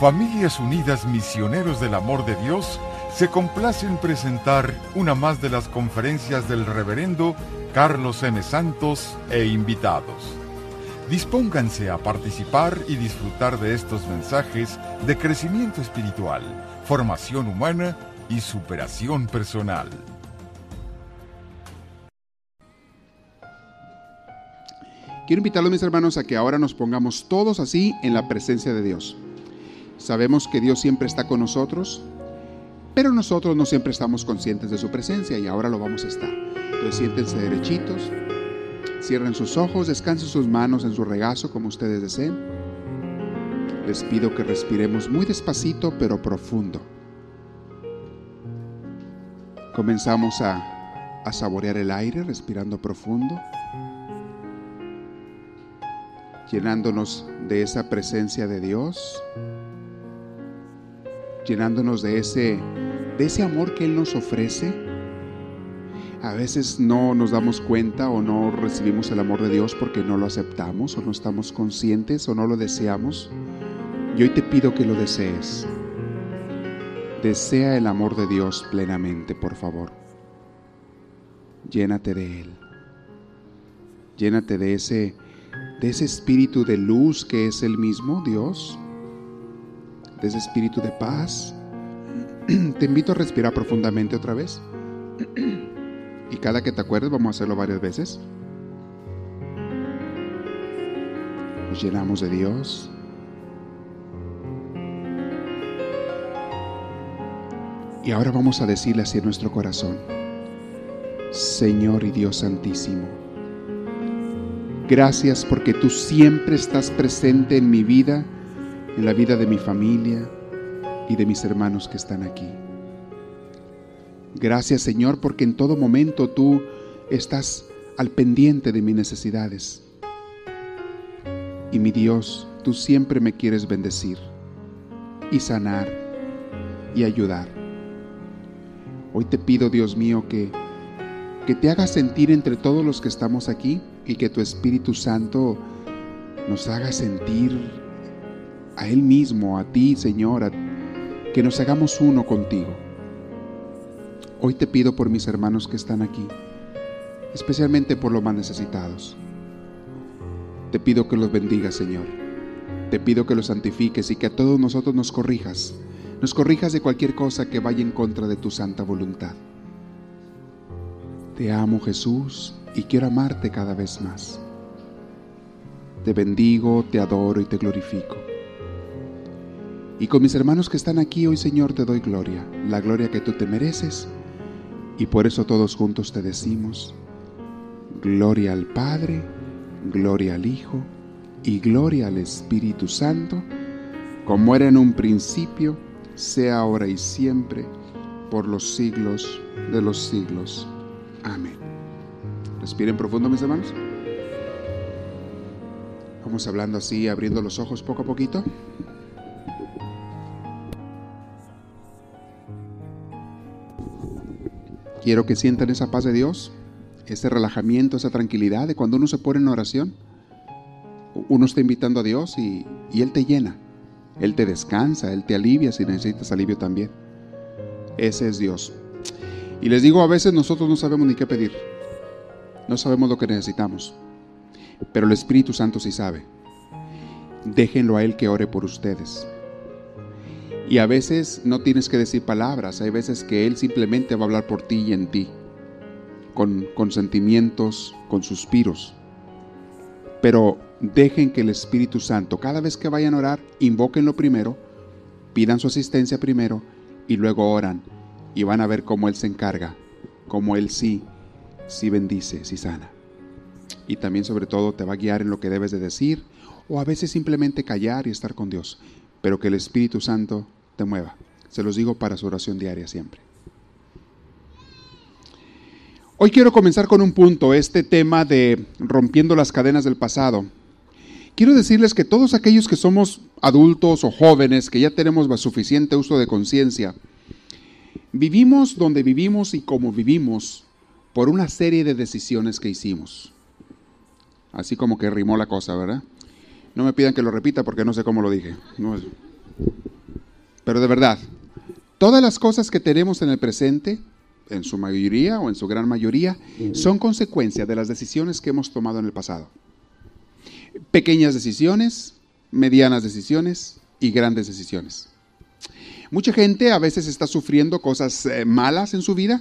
Familias Unidas Misioneros del Amor de Dios se complace en presentar una más de las conferencias del reverendo Carlos M. Santos e invitados. Dispónganse a participar y disfrutar de estos mensajes de crecimiento espiritual, formación humana y superación personal. Quiero invitarlos, mis hermanos, a que ahora nos pongamos todos así en la presencia de Dios. Sabemos que Dios siempre está con nosotros, pero nosotros no siempre estamos conscientes de su presencia y ahora lo vamos a estar. Entonces siéntense derechitos, cierren sus ojos, descansen sus manos en su regazo como ustedes deseen. Les pido que respiremos muy despacito pero profundo. Comenzamos a, a saborear el aire respirando profundo, llenándonos de esa presencia de Dios llenándonos de ese, de ese amor que Él nos ofrece. A veces no nos damos cuenta o no recibimos el amor de Dios porque no lo aceptamos o no estamos conscientes o no lo deseamos. Y hoy te pido que lo desees. Desea el amor de Dios plenamente, por favor. Llénate de Él. Llénate de ese, de ese espíritu de luz que es el mismo Dios de ese espíritu de paz. Te invito a respirar profundamente otra vez. Y cada que te acuerdes, vamos a hacerlo varias veces. Nos llenamos de Dios. Y ahora vamos a decirle en nuestro corazón, Señor y Dios Santísimo, gracias porque tú siempre estás presente en mi vida en la vida de mi familia y de mis hermanos que están aquí. Gracias Señor porque en todo momento tú estás al pendiente de mis necesidades. Y mi Dios, tú siempre me quieres bendecir y sanar y ayudar. Hoy te pido, Dios mío, que, que te hagas sentir entre todos los que estamos aquí y que tu Espíritu Santo nos haga sentir a Él mismo, a ti, Señor, que nos hagamos uno contigo. Hoy te pido por mis hermanos que están aquí, especialmente por los más necesitados. Te pido que los bendigas, Señor. Te pido que los santifiques y que a todos nosotros nos corrijas. Nos corrijas de cualquier cosa que vaya en contra de tu santa voluntad. Te amo, Jesús, y quiero amarte cada vez más. Te bendigo, te adoro y te glorifico. Y con mis hermanos que están aquí hoy, Señor, te doy gloria, la gloria que tú te mereces. Y por eso todos juntos te decimos, gloria al Padre, gloria al Hijo y gloria al Espíritu Santo, como era en un principio, sea ahora y siempre, por los siglos de los siglos. Amén. Respiren profundo, mis hermanos. Vamos hablando así, abriendo los ojos poco a poquito. Quiero que sientan esa paz de Dios, ese relajamiento, esa tranquilidad de cuando uno se pone en oración. Uno está invitando a Dios y, Él te llena. Él te descansa, Él te alivia si necesitas alivio también. Ese es Dios. Y les digo, a veces nosotros no sabemos ni qué pedir. No sabemos lo que necesitamos. Pero el Espíritu Santo sí sabe. Déjenlo a Él que ore por ustedes. Y a veces no tienes que decir palabras, hay veces que Él simplemente va a hablar por ti y en ti, con, sentimientos, con suspiros. Pero dejen que el Espíritu Santo, cada vez que vayan a orar, invóquenlo primero, pidan su asistencia primero y luego oran. Y van a ver cómo Él se encarga, cómo Él sí, sí bendice, sí sana. Y también sobre todo te va a guiar en lo que debes de decir o a veces simplemente callar y estar con Dios. Pero que el Espíritu Santo te mueva. Se los digo para su oración diaria siempre. Hoy quiero comenzar con un punto, este tema de rompiendo las cadenas del pasado. Quiero decirles que todos aquellos que somos adultos o jóvenes, que ya tenemos suficiente uso de conciencia, vivimos donde vivimos y como vivimos por una serie de decisiones que hicimos. Así como que rimó la cosa, ¿verdad? No me pidan que lo repita porque no sé cómo lo dije. No es... Pero de verdad, todas las cosas que tenemos en el presente, en su mayoría o en su gran mayoría, son consecuencia de las decisiones que hemos tomado en el pasado. Pequeñas decisiones, medianas decisiones y grandes decisiones. Mucha gente a veces está sufriendo cosas eh, malas en su vida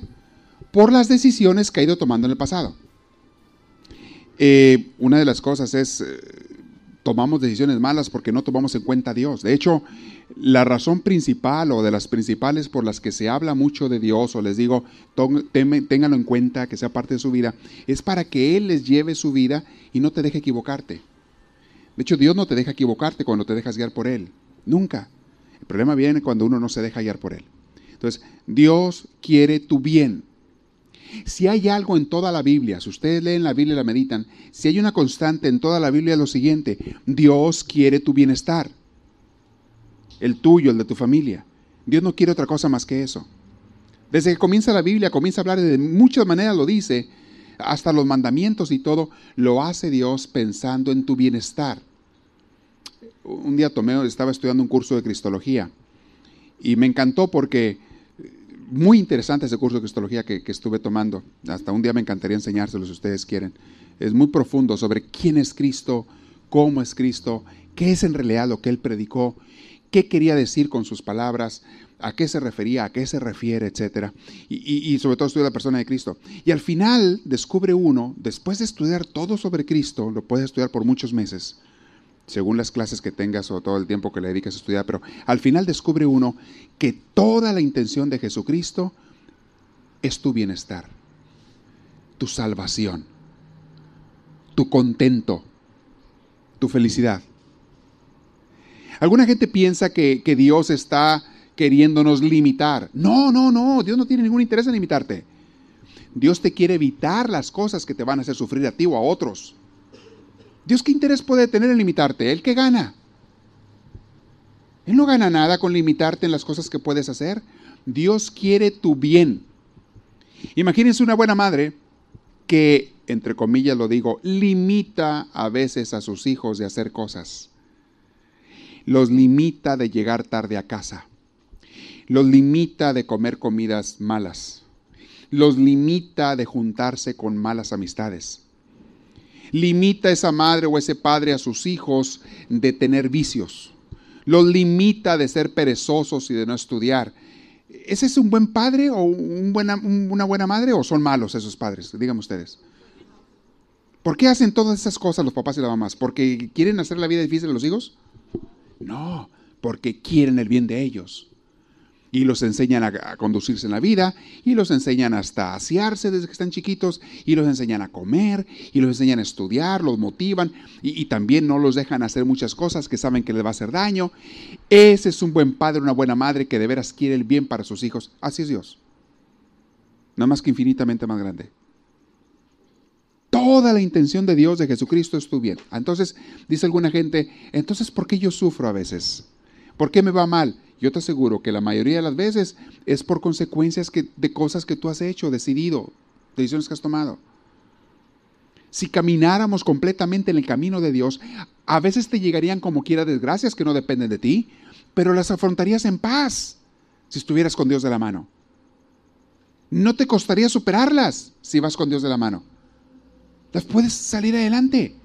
por las decisiones que ha ido tomando en el pasado. Eh, una de las cosas es, eh, tomamos decisiones malas porque no tomamos en cuenta a Dios. De hecho, la razón principal o de las principales por las que se habla mucho de Dios, o les digo, ténganlo en cuenta, que sea parte de su vida, es para que Él les lleve su vida y no te deje equivocarte. De hecho, Dios no te deja equivocarte cuando te dejas guiar por Él. Nunca. El problema viene cuando uno no se deja guiar por Él. Entonces, Dios quiere tu bien. Si hay algo en toda la Biblia, si ustedes leen la Biblia y la meditan, si hay una constante en toda la Biblia es lo siguiente, Dios quiere tu bienestar, el tuyo, el de tu familia. Dios no quiere otra cosa más que eso. Desde que comienza la Biblia, comienza a hablar de muchas maneras, lo dice, hasta los mandamientos y todo, lo hace Dios pensando en tu bienestar. Un día tomé, estaba estudiando un curso de Cristología y me encantó porque muy interesante ese curso de Cristología que, estuve tomando. Hasta un día me encantaría enseñárselo si ustedes quieren. Es muy profundo sobre quién es Cristo, cómo es Cristo, qué es en realidad lo que Él predicó, qué quería decir con sus palabras, a qué se refería, a qué se refiere, etc. Y, sobre todo estudia la persona de Cristo. Y al final descubre uno, después de estudiar todo sobre Cristo, lo puede estudiar por muchos meses, según las clases que tengas o todo el tiempo que le dediques a estudiar, pero al final descubre uno que toda la intención de Jesucristo es tu bienestar, tu salvación, tu contento, tu felicidad. Alguna gente piensa que, que Dios está queriéndonos limitar. No, no, no, Dios no tiene ningún interés en limitarte. Dios te quiere evitar las cosas que te van a hacer sufrir a ti o a otros. Dios qué interés puede tener en limitarte? Él que gana. Él no gana nada con limitarte en las cosas que puedes hacer. Dios quiere tu bien. Imagínense una buena madre que, entre comillas lo digo, limita a veces a sus hijos de hacer cosas. Los limita de llegar tarde a casa. Los limita de comer comidas malas. Los limita de juntarse con malas amistades limita esa madre o ese padre a sus hijos de tener vicios. Los limita de ser perezosos y de no estudiar. ¿Ese es un buen padre o una buena madre o son malos esos padres? Díganme ustedes. ¿Por qué hacen todas esas cosas los papás y las mamás? ¿Porque quieren hacer la vida difícil a los hijos? No, porque quieren el bien de ellos y los enseñan a, conducirse en la vida, y los enseñan hasta a asearse desde que están chiquitos, y los enseñan a comer, y los enseñan a estudiar, los motivan, y, también no los dejan hacer muchas cosas que saben que les va a hacer daño. Ese es un buen padre, una buena madre que de veras quiere el bien para sus hijos. Así es Dios. No más que infinitamente más grande. Toda la intención de Dios, de Jesucristo, es tu bien. Entonces, dice alguna gente, entonces, ¿por qué yo sufro a veces? ¿Por qué me va mal? Yo te aseguro que la mayoría de las veces es por consecuencias de cosas que tú has hecho, decidido, decisiones que has tomado. Si camináramos completamente en el camino de Dios, a veces te llegarían como quiera desgracias que no dependen de ti, pero las afrontarías en paz si estuvieras con Dios de la mano. No te costaría superarlas si vas con Dios de la mano. Las puedes salir adelante.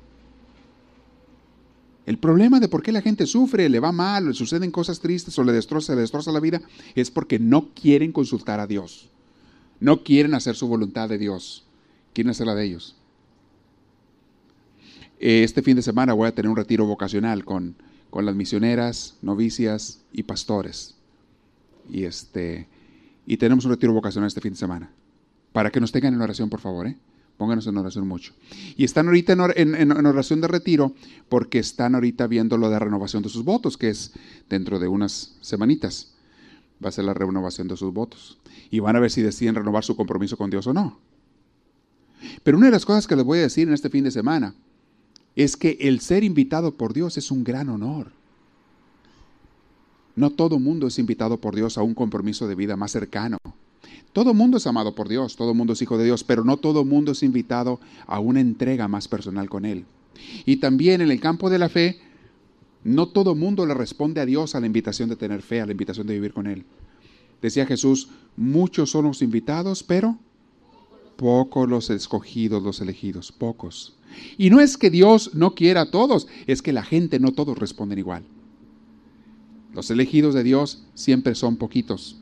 El problema de por qué la gente sufre, le va mal, le suceden cosas tristes o le destroza, le destroza la vida, es porque no quieren consultar a Dios. No quieren hacer su voluntad de Dios. Quieren hacer la de ellos. Este fin de semana voy a tener un retiro vocacional con, con las misioneras, novicias y pastores. Y, este, y tenemos un retiro vocacional este fin de semana. Para que nos tengan en oración, por favor. ¿eh? Pónganos en oración mucho. Y están ahorita en, oración de retiro porque están ahorita viendo lo de renovación de sus votos, que es dentro de unas semanitas. Va a ser la renovación de sus votos. Y van a ver si deciden renovar su compromiso con Dios o no. Pero una de las cosas que les voy a decir en este fin de semana es que el ser invitado por Dios es un gran honor. No todo mundo es invitado por Dios a un compromiso de vida más cercano. Todo mundo es amado por Dios, todo mundo es hijo de Dios, pero no todo mundo es invitado a una entrega más personal con Él. Y también en el campo de la fe, No todo mundo le responde a Dios a la invitación de tener fe, a la invitación de vivir con Él. Decía Jesús, muchos son los invitados, pero pocos los escogidos, los elegidos, pocos. Y no es que Dios no quiera a todos, es que la gente no todos responden igual. Los elegidos de Dios siempre son poquitos.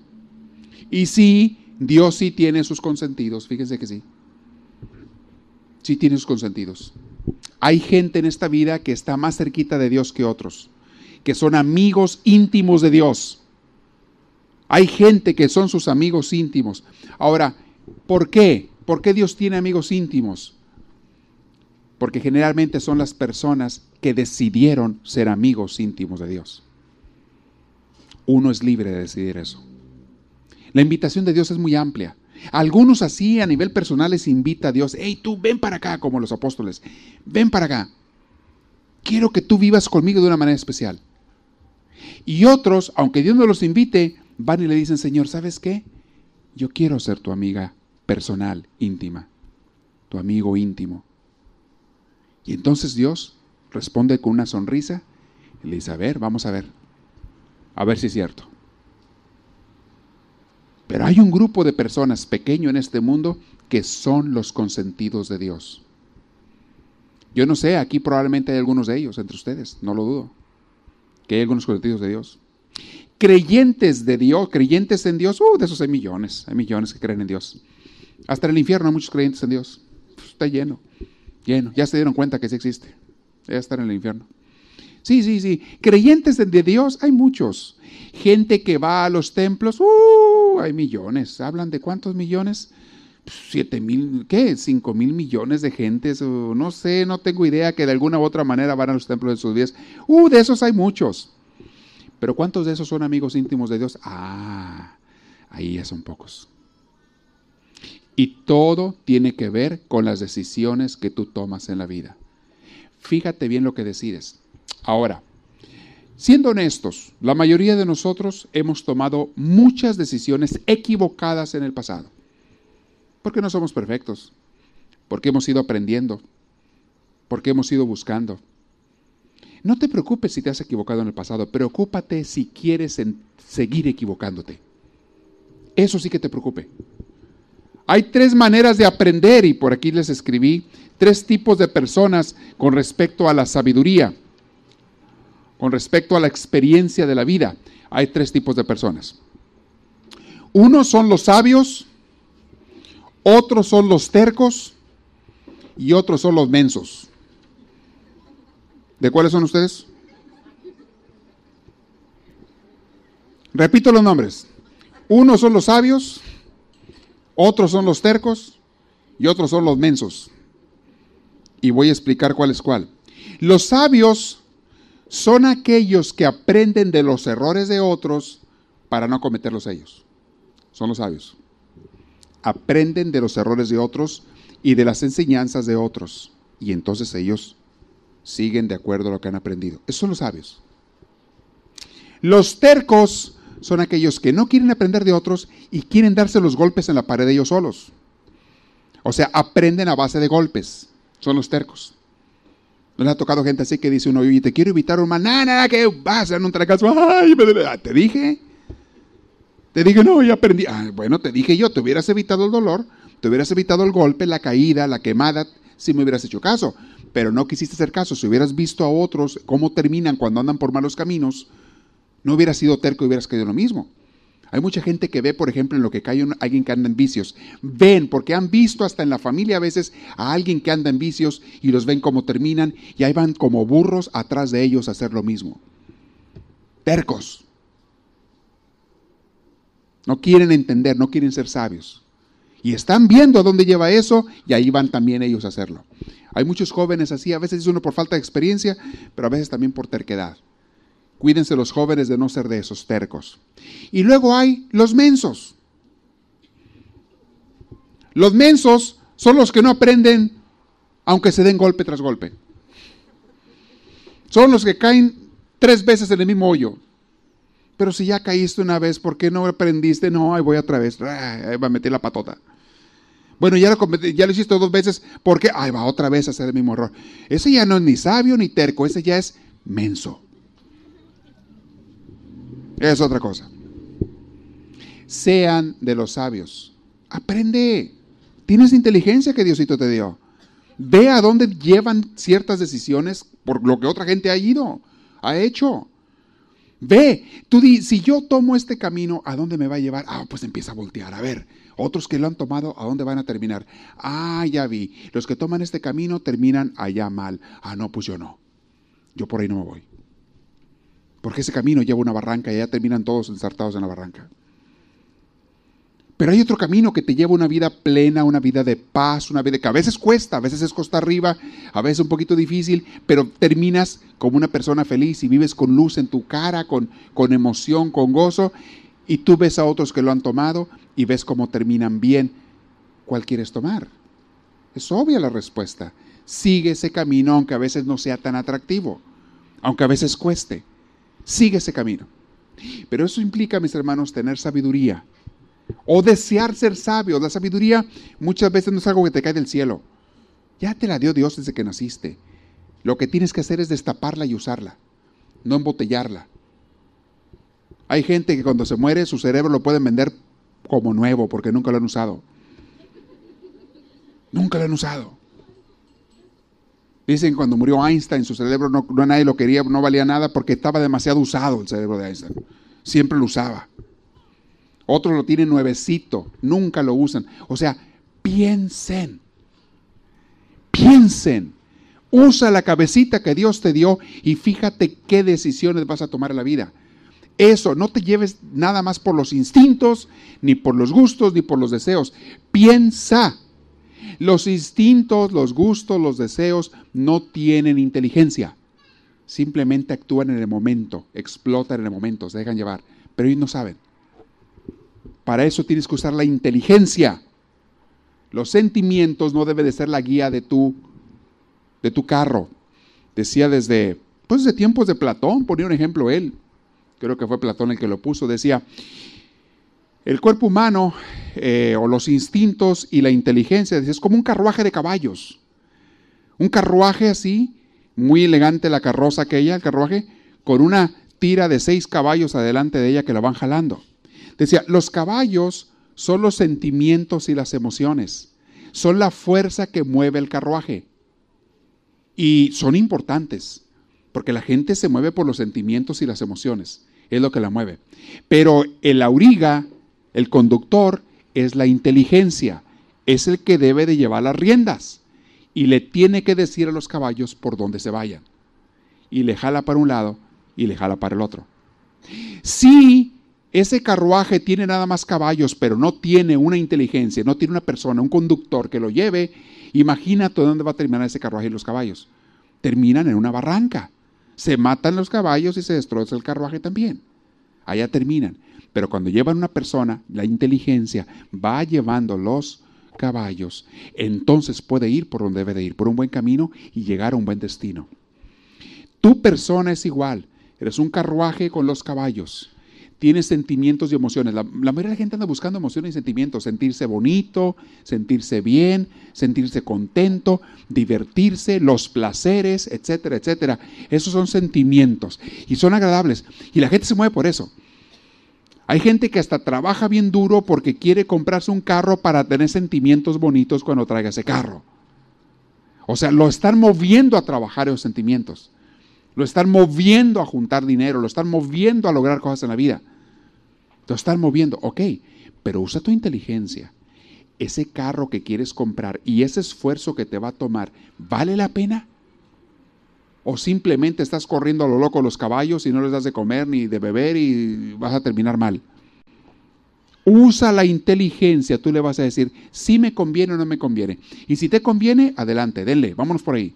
Y sí, Dios sí tiene sus consentidos, fíjense que sí. Sí tiene sus consentidos. Hay gente en esta vida que está más cerquita de Dios que otros, que son amigos íntimos de Dios. Hay gente que son sus amigos íntimos. Ahora, ¿por qué? ¿Por qué Dios tiene amigos íntimos? Porque generalmente son las personas que decidieron ser amigos íntimos de Dios. Uno es libre de decidir eso. La invitación de Dios es muy amplia. Algunos así a nivel personal les invita a Dios, hey tú ven para acá, como los apóstoles, ven para acá. Quiero que tú vivas conmigo de una manera especial. Y otros, aunque Dios no los invite, van y le dicen, Señor, ¿sabes qué? Yo quiero ser tu amiga personal, íntima, tu amigo íntimo. Y entonces Dios responde con una sonrisa y le dice, a ver, vamos a ver, a ver si es cierto. Pero hay un grupo de personas pequeño en este mundo que son los consentidos de Dios. Yo no sé, aquí probablemente hay algunos de ellos entre ustedes, no lo dudo, que hay algunos consentidos de Dios. Creyentes de Dios, creyentes en Dios, uh, de esos hay millones, hay millones que creen en Dios. Hasta en el infierno hay muchos creyentes en Dios. Está lleno, lleno. Ya se dieron cuenta que sí existe. Ya están en el infierno. Sí, sí, sí. Creyentes de Dios hay muchos. Gente que va a los templos, uh, hay millones. ¿Hablan de cuántos millones? Siete mil, ¿qué? Cinco mil millones de gentes, no sé, no tengo idea que de alguna u otra manera van a los templos de sus días. Uh, de esos hay muchos. Pero ¿cuántos de esos son amigos íntimos de Dios? Ah, ahí ya son pocos. Y todo tiene que ver con las decisiones que tú tomas en la vida. Fíjate bien lo que decides. Ahora, siendo honestos, la mayoría de nosotros hemos tomado muchas decisiones equivocadas en el pasado. Porque no somos perfectos, porque hemos ido aprendiendo, porque hemos ido buscando. No te preocupes si te has equivocado en el pasado, preocúpate si quieres seguir equivocándote. Eso sí que te preocupe. Hay tres maneras de aprender y por aquí les escribí tres tipos de personas con respecto a la sabiduría con respecto a la experiencia de la vida, hay tres tipos de personas. Unos son los sabios, otros son los tercos y otros son los mensos. ¿De cuáles son ustedes? Repito los nombres. Unos son los sabios, otros son los tercos y otros son los mensos. Y voy a explicar cuál es cuál. Los sabios son aquellos que aprenden de los errores de otros para no cometerlos ellos. Son los sabios. Aprenden de los errores de otros y de las enseñanzas de otros. Y entonces ellos siguen de acuerdo a lo que han aprendido. Esos son los sabios. Los tercos son aquellos que no quieren aprender de otros y quieren darse los golpes en la pared de ellos solos. O sea, aprenden a base de golpes. Son los tercos. ¿No ha tocado gente así que dice uno, y te quiero evitar un mal, nada, nada, que vas a un fracaso, ay, me ah, te dije, te dije, no, ya aprendí, ah, bueno, te dije yo, te hubieras evitado el dolor, te hubieras evitado el golpe, la caída, la quemada, si me hubieras hecho caso, pero no quisiste hacer caso, si hubieras visto a otros cómo terminan cuando andan por malos caminos, no hubieras sido terco y hubieras caído lo mismo. Hay mucha gente que ve, por ejemplo, en lo que cae alguien que anda en vicios. Ven, porque han visto hasta en la familia a veces a alguien que anda en vicios y los ven como terminan y ahí van como burros atrás de ellos a hacer lo mismo. Tercos. No quieren entender, no quieren ser sabios. Y están viendo a dónde lleva eso y ahí van también ellos a hacerlo. Hay muchos jóvenes así, a veces es uno por falta de experiencia, pero a veces también por terquedad. Cuídense los jóvenes de no ser de esos tercos. Y luego hay los mensos. Los mensos son los que no aprenden aunque se den golpe tras golpe. Son los que caen tres veces en el mismo hoyo. Pero si ya caíste una vez, ¿por qué no aprendiste? No, ahí voy otra vez. Ahí va a meter la patota. Bueno, ya lo, ya lo hiciste dos veces, ¿por qué? Ahí va otra vez a hacer el mismo error. Ese ya no es ni sabio ni terco, ese ya es menso. Es otra cosa. Sean de los sabios. Aprende. Tienes inteligencia que Diosito te dio. Ve a dónde llevan ciertas decisiones por lo que otra gente ha ido, ha hecho. Ve, tú di, si yo tomo este camino, ¿a dónde me va a llevar? Ah, pues empieza a voltear. A ver, otros que lo han tomado, ¿a dónde van a terminar? Ah, ya vi. Los que toman este camino terminan allá mal. Ah, no, pues yo no. Yo por ahí no me voy. Porque ese camino lleva una barranca y allá terminan todos ensartados en la barranca. Pero hay otro camino que te lleva una vida plena, una vida de paz, una vida que a veces cuesta, a veces es costa arriba, a veces un poquito difícil, pero terminas como una persona feliz y vives con luz en tu cara, con, con emoción, con gozo, y tú ves a otros que lo han tomado y ves cómo terminan bien. ¿Cuál quieres tomar? Es obvia la respuesta. Sigue ese camino aunque a veces no sea tan atractivo, aunque a veces cueste. Sigue ese camino. Pero eso implica, mis hermanos, tener sabiduría o desear ser sabio. La sabiduría muchas veces no es algo que te cae del cielo. Ya te la dio Dios desde que naciste. Lo que tienes que hacer es destaparla y usarla, no embotellarla. Hay gente que cuando se muere su cerebro lo pueden vender como nuevo porque nunca lo han usado. Nunca lo han usado. Dicen cuando murió Einstein su cerebro no nadie lo quería, no valía nada porque estaba demasiado usado el cerebro de Einstein. Siempre lo usaba. Otros lo tienen nuevecito, nunca lo usan. O sea, piensen, piensen. Usa la cabecita que Dios te dio y fíjate qué decisiones vas a tomar en la vida. Eso, no te lleves nada más por los instintos, ni por los gustos, ni por los deseos. Piensa. Los instintos, los gustos, los deseos no tienen inteligencia. Simplemente actúan en el momento, explotan en el momento, se dejan llevar. Pero ellos no saben. Para eso tienes que usar la inteligencia. Los sentimientos no deben de ser la guía de tu, de tu carro. Decía desde, pues desde tiempos de Platón, ponía un ejemplo él, creo que fue Platón el que lo puso, decía, el cuerpo humano eh, o los instintos y la inteligencia es como un carruaje de caballos. Un carruaje así, muy elegante la carroza aquella, el carruaje, con una tira de seis caballos adelante de ella que la van jalando. Decía, los caballos son los sentimientos y las emociones, son la fuerza que mueve el carruaje. Y son importantes, porque la gente se mueve por los sentimientos y las emociones, es lo que la mueve. Pero el auriga, el conductor, es la inteligencia, es el que debe de llevar las riendas y le tiene que decir a los caballos por dónde se vayan. Y le jala para un lado y le jala para el otro. Si ese carruaje tiene nada más caballos, pero no tiene una inteligencia, no tiene una persona, un conductor que lo lleve, imagínate dónde va a terminar ese carruaje y los caballos. Terminan en una barranca. Se matan los caballos y se destroza el carruaje también. Allá terminan. Pero cuando llevan una persona, la inteligencia va llevando los caballos, entonces puede ir por donde debe de ir, por un buen camino y llegar a un buen destino. Tu persona es igual. Eres un carruaje con los caballos tiene sentimientos y emociones. La, mayoría de la gente anda buscando emociones y sentimientos, sentirse bonito, sentirse bien, sentirse contento, divertirse, los placeres, etcétera, etcétera. Esos son sentimientos y son agradables. Y la gente se mueve por eso. Hay gente que hasta trabaja bien duro porque quiere comprarse un carro para tener sentimientos bonitos cuando traiga ese carro. O sea, lo están moviendo a trabajar esos sentimientos. Lo están moviendo a juntar dinero, lo están moviendo a lograr cosas en la vida. Lo están moviendo, ok, pero usa tu inteligencia. Ese carro que quieres comprar y ese esfuerzo que te va a tomar, ¿vale la pena? ¿O simplemente estás corriendo a lo loco los caballos y no les das de comer ni de beber y vas a terminar mal? Usa la inteligencia, tú le vas a decir si me conviene o no me conviene. Y si te conviene, adelante, denle, vámonos por ahí.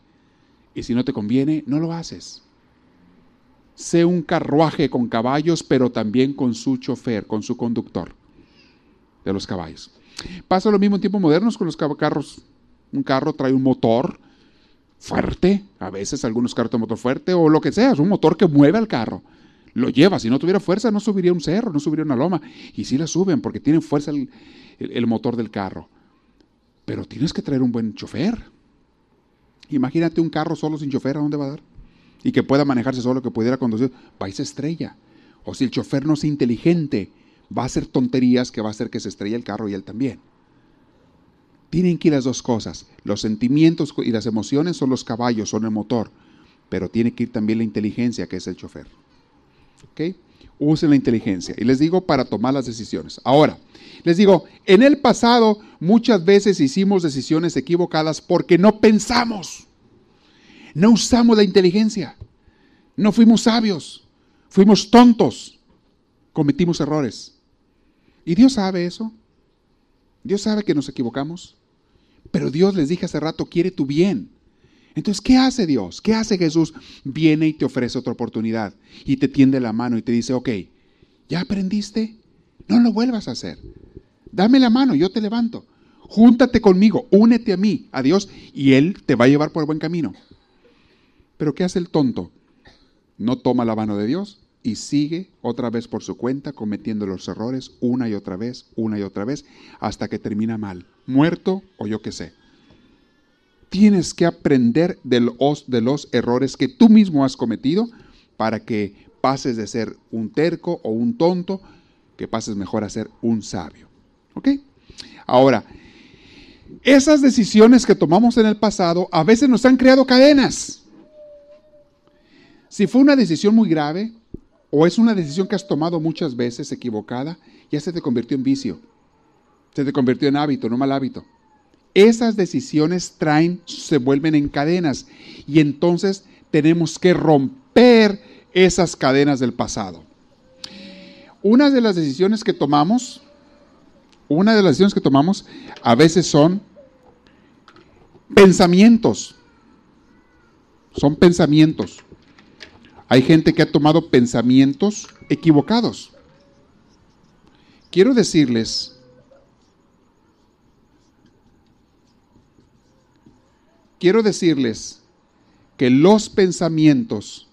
Y si no te conviene, no lo haces. Sé un carruaje con caballos, pero también con su chofer, con su conductor de los caballos. Pasa lo mismo en tiempos modernos con los carros. Un carro trae un motor fuerte, a veces algunos carros tienen motor fuerte o lo que sea, es un motor que mueve al carro. Lo lleva, si no tuviera fuerza no subiría un cerro, no subiría una loma. Y sí la suben porque tienen fuerza el motor del carro. Pero tienes que traer un buen chofer. Imagínate un carro solo sin chofer, ¿a dónde va a dar? Y que pueda manejarse solo, que pudiera conducir, va y se estrella. O si el chofer no es inteligente, va a hacer tonterías que va a hacer que se estrelle el carro y él también. Tienen que ir las dos cosas. Los sentimientos y las emociones son los caballos, son el motor, pero tiene que ir también la inteligencia, que es el chofer. ¿Ok? Usen la inteligencia. Y les digo para tomar las decisiones. Ahora, les digo, en el pasado muchas veces hicimos decisiones equivocadas porque no pensamos. No usamos la inteligencia. No fuimos sabios. Fuimos tontos. Cometimos errores. Y Dios sabe eso. Dios sabe que nos equivocamos. Pero Dios, les dije hace rato, quiere tu bien. Entonces, ¿qué hace Dios? ¿Qué hace Jesús? Viene y te ofrece otra oportunidad y te tiende la mano y te dice, ok, ¿ya aprendiste? No lo vuelvas a hacer. Dame la mano, yo te levanto. Júntate conmigo, únete a mí, a Dios, y Él te va a llevar por el buen camino. Pero ¿qué hace el tonto? No toma la mano de Dios y sigue otra vez por su cuenta cometiendo los errores una y otra vez, una y otra vez, hasta que termina mal, muerto o yo qué sé. Tienes que aprender de los, de los errores que tú mismo has cometido para que pases de ser un terco o un tonto, que pases mejor a ser un sabio. ¿Ok? Ahora, esas decisiones que tomamos en el pasado a veces nos han creado cadenas. Si fue una decisión muy grave o es una decisión que has tomado muchas veces equivocada, ya se te convirtió en vicio. Se te convirtió en hábito, no mal hábito. Esas decisiones traen, se vuelven en cadenas y entonces tenemos que romper esas cadenas del pasado. Una de las decisiones que tomamos una de las decisiones que tomamos a veces son pensamientos. Son pensamientos. Hay gente que ha tomado pensamientos equivocados. Quiero decirles, quiero decirles que los pensamientos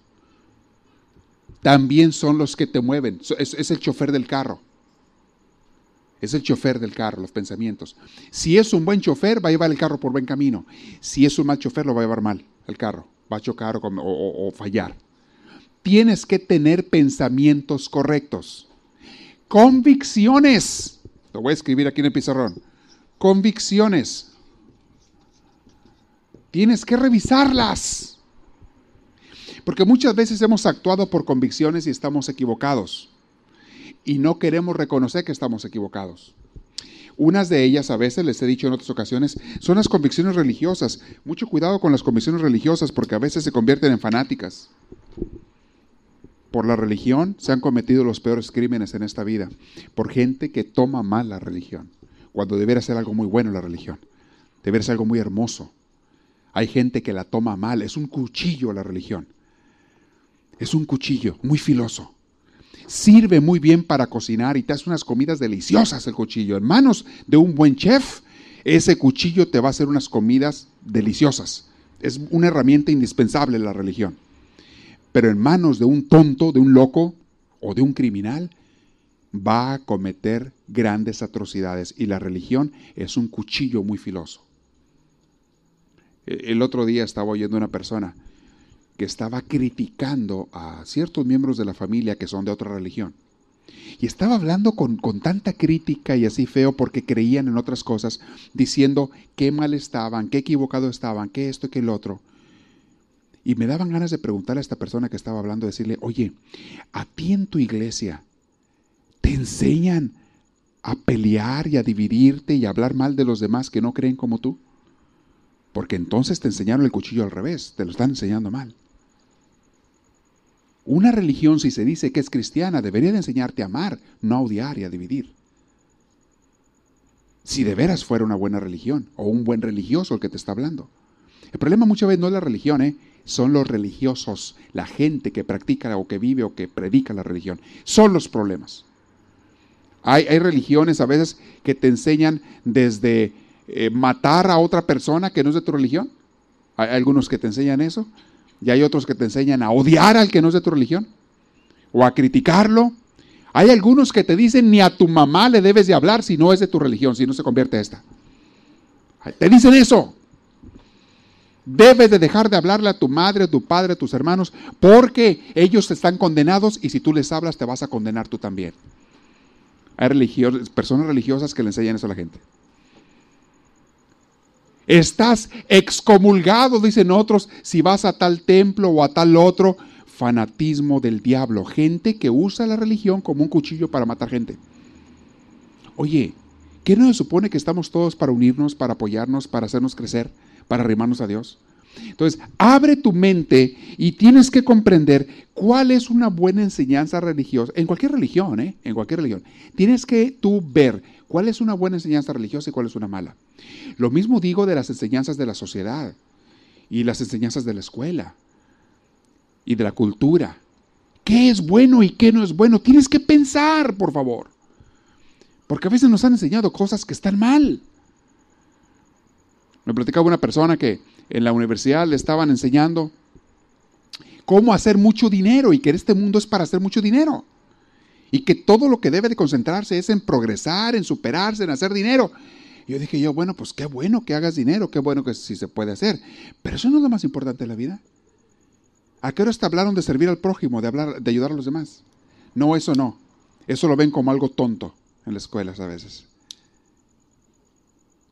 también son los que te mueven. Es, el chofer del carro. Es el chofer del carro, los pensamientos. Si es un buen chofer, va a llevar el carro por buen camino. Si es un mal chofer, lo va a llevar mal el carro. Va a chocar o, fallar. Tienes que tener pensamientos correctos. Convicciones. Lo voy a escribir aquí en el pizarrón. Convicciones. Tienes que revisarlas. Porque muchas veces hemos actuado por convicciones y estamos equivocados y no queremos reconocer que estamos equivocados. Unas de ellas, a veces les he dicho en otras ocasiones, son las convicciones religiosas. Mucho cuidado con las convicciones religiosas porque a veces se convierten en fanáticas. Por la religión se han cometido los peores crímenes en esta vida, por gente que toma mal la religión, cuando debería ser algo muy bueno la religión, debería ser algo muy hermoso. Hay gente que la toma mal, es un cuchillo la religión, es un cuchillo muy filoso sirve muy bien para cocinar y te hace unas comidas deliciosas el cuchillo. En manos de un buen chef, ese cuchillo te va a hacer unas comidas deliciosas. Es una herramienta indispensable en la religión. Pero en manos de un tonto, de un loco o de un criminal, va a cometer grandes atrocidades. Y la religión es un cuchillo muy filoso. El otro día estaba oyendo una persona que estaba criticando a ciertos miembros de la familia que son de otra religión. Y estaba hablando con, con, tanta crítica y así feo porque creían en otras cosas, diciendo qué mal estaban, qué equivocado estaban, qué esto, qué el otro. Y me daban ganas de preguntarle a esta persona que estaba hablando, decirle, oye, a ti en tu iglesia te enseñan a pelear y a dividirte y a hablar mal de los demás que no creen como tú. Porque entonces te enseñaron el cuchillo al revés, te lo están enseñando mal. Una religión, si se dice que es cristiana, debería de enseñarte a amar, no a odiar y a dividir. Si de veras fuera una buena religión o un buen religioso el que te está hablando. El problema muchas veces no es la religión, ¿eh? Son los religiosos, la gente que practica o que vive o que predica la religión. Son los problemas. Hay, hay religiones a veces que te enseñan desde eh, matar a otra persona que no es de tu religión. Hay algunos que te enseñan eso y hay otros que te enseñan a odiar al que no es de tu religión o a criticarlo. Hay algunos que te dicen ni a tu mamá le debes de hablar si no es de tu religión, si no se convierte esta. Te dicen eso. Debes de dejar de hablarle a tu madre, a tu padre, a tus hermanos, porque ellos están condenados y si tú les hablas te vas a condenar tú también. Hay personas religiosas que le enseñan eso a la gente. Estás excomulgado, dicen otros, si vas a tal templo o a tal otro. Fanatismo del diablo. Gente que usa la religión como un cuchillo para matar gente. Oye, ¿qué no se supone que estamos todos para unirnos, para apoyarnos, para hacernos crecer? Para arrimarnos a Dios. Entonces, abre tu mente y tienes que comprender cuál es una buena enseñanza religiosa, en cualquier religión, ¿eh? En cualquier religión. Tienes que tú ver cuál es una buena enseñanza religiosa y cuál es una mala. Lo mismo digo de las enseñanzas de la sociedad y las enseñanzas de la escuela y de la cultura. ¿Qué es bueno y qué no es bueno? Tienes que pensar, por favor. Porque a veces nos han enseñado cosas que están mal. Me platicaba una persona que en la universidad le estaban enseñando cómo hacer mucho dinero y que este mundo es para hacer mucho dinero. Y que todo lo que debe de concentrarse es en progresar, en superarse, en hacer dinero. Y yo dije yo, bueno, pues qué bueno que hagas dinero, qué bueno que sí se puede hacer. Pero eso no es lo más importante de la vida. ¿A qué hora te hablaron de servir al prójimo, de, hablar, de ayudar a los demás? No, eso no. Eso lo ven como algo tonto en las escuelas a veces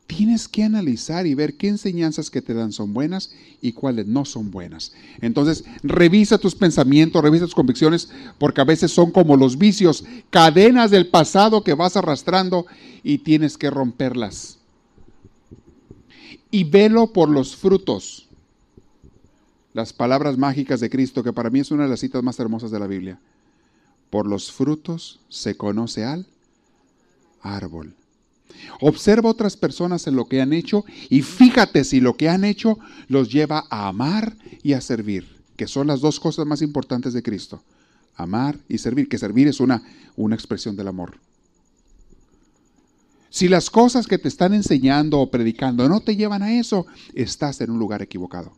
tienes que analizar y ver qué enseñanzas que te dan son buenas y cuáles no son buenas. Entonces, revisa tus pensamientos, revisa tus convicciones, porque a veces son como los vicios, cadenas del pasado que vas arrastrando y tienes que romperlas. Y velo por los frutos. Las palabras mágicas de Cristo, que para mí es una de las citas más hermosas de la Biblia. Por los frutos se conoce al árbol. Observa otras personas en lo que han hecho y fíjate si lo que han hecho los lleva a amar y a servir, que son las dos cosas más importantes de Cristo. Amar y servir, que servir es una, una expresión del amor. Si las cosas que te están enseñando o predicando no te llevan a eso, estás en un lugar equivocado.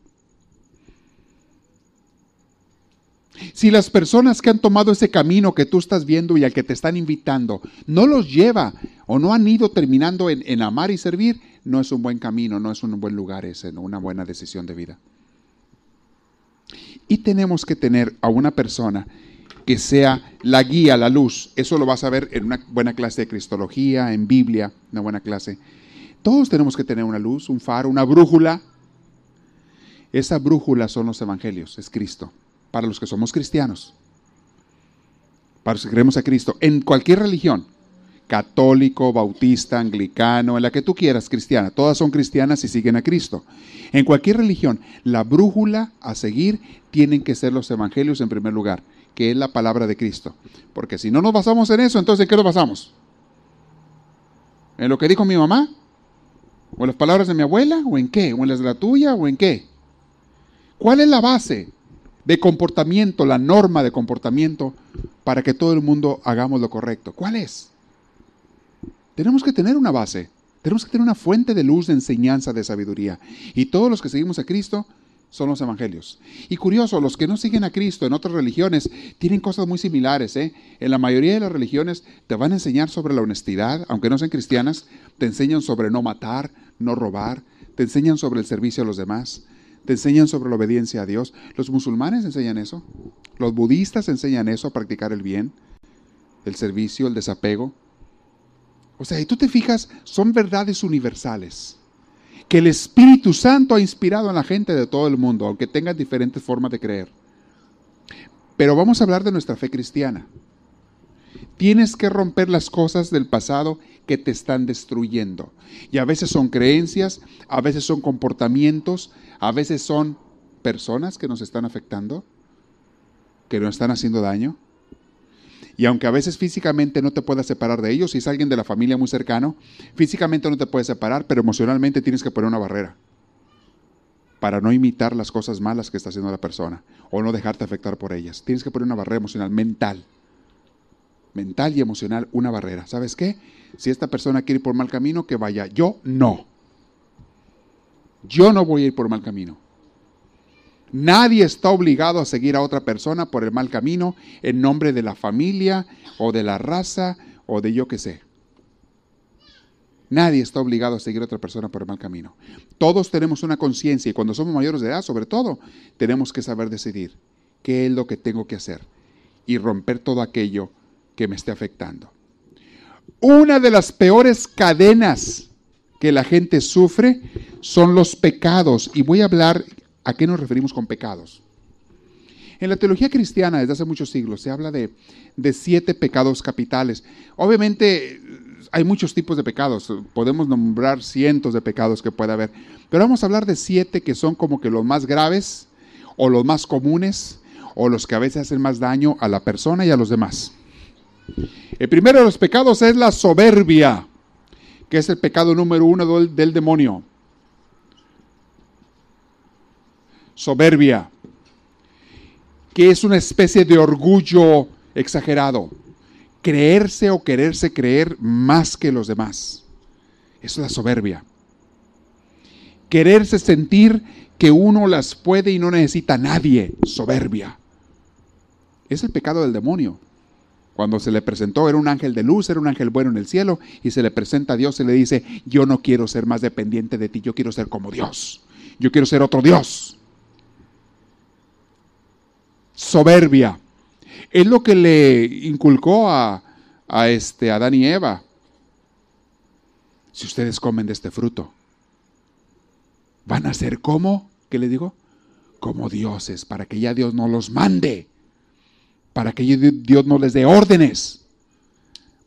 Si las personas que han tomado ese camino que tú estás viendo y al que te están invitando no los lleva o no han ido terminando en, amar y servir, no es un buen camino, no es un buen lugar ese, una buena decisión de vida. Y tenemos que tener a una persona que sea la guía, la luz. Eso lo vas a ver en una buena clase de Cristología, en Biblia, una buena clase. Todos tenemos que tener una luz, un faro, una brújula. Esa brújula son los evangelios, es Cristo para los que somos cristianos, para los que creemos a Cristo, en cualquier religión, católico, bautista, anglicano, en la que tú quieras, cristiana, todas son cristianas y siguen a Cristo. En cualquier religión, la brújula a seguir tienen que ser los evangelios en primer lugar, que es la palabra de Cristo. Porque si no nos basamos en eso, entonces ¿en qué nos basamos? ¿En lo que dijo mi mamá? ¿O en las palabras de mi abuela? ¿O en qué? ¿O en las de la tuya? ¿O en qué? ¿Cuál es la base? De comportamiento, la norma de comportamiento para que todo el mundo hagamos lo correcto. ¿Cuál es? Tenemos que tener una base, tenemos que tener una fuente de luz, de enseñanza, de sabiduría. Y todos los que seguimos a Cristo son los evangelios. Y curioso, los que no siguen a Cristo en otras religiones tienen cosas muy similares. ¿eh? En la mayoría de las religiones te van a enseñar sobre la honestidad, aunque no sean cristianas, te enseñan sobre no matar, no robar, te enseñan sobre el servicio a los demás, te enseñan sobre la obediencia a Dios. Los musulmanes enseñan eso. Los budistas enseñan eso, a practicar el bien, el servicio, el desapego. O sea, y tú te fijas, son verdades universales que el Espíritu Santo ha inspirado a la gente de todo el mundo, aunque tengan diferentes formas de creer. Pero vamos a hablar de nuestra fe cristiana. Tienes que romper las cosas del pasado que te están destruyendo. Y a veces son creencias, a veces son comportamientos, a veces son personas que nos están afectando, que nos están haciendo daño. Y aunque a veces físicamente no te puedas separar de ellos, si es alguien de la familia muy cercano, físicamente no te puedes separar, pero emocionalmente tienes que poner una barrera para no imitar las cosas malas que está haciendo la persona o no dejarte afectar por ellas. Tienes que poner una barrera emocional, mental mental y emocional una barrera. ¿Sabes qué? Si esta persona quiere ir por mal camino, que vaya. Yo no. Yo no voy a ir por mal camino. Nadie está obligado a seguir a otra persona por el mal camino en nombre de la familia o de la raza o de yo qué sé. Nadie está obligado a seguir a otra persona por el mal camino. Todos tenemos una conciencia y cuando somos mayores de edad, sobre todo, tenemos que saber decidir qué es lo que tengo que hacer y romper todo aquello que me esté afectando. Una de las peores cadenas que la gente sufre son los pecados. Y voy a hablar a qué nos referimos con pecados. En la teología cristiana desde hace muchos siglos se habla de, de siete pecados capitales. Obviamente hay muchos tipos de pecados, podemos nombrar cientos de pecados que puede haber, pero vamos a hablar de siete que son como que los más graves o los más comunes o los que a veces hacen más daño a la persona y a los demás. El primero de los pecados es la soberbia, que es el pecado número uno del, demonio. Soberbia, que es una especie de orgullo exagerado creerse o quererse creer más que los demás. Es la soberbia. Quererse sentir que uno las puede y no necesita a nadie. Soberbia. Es el pecado del demonio. Cuando se le presentó, era un ángel de luz, era un ángel bueno en el cielo, y se le presenta a Dios y le dice, yo no quiero ser más dependiente de ti, yo quiero ser como Dios. Yo quiero ser otro Dios. Soberbia. Es lo que le inculcó a, a este, Adán y Eva. Si ustedes comen de este fruto, van a ser como, ¿qué le digo? Como dioses, para que ya Dios no los mande, para que Dios no les dé órdenes,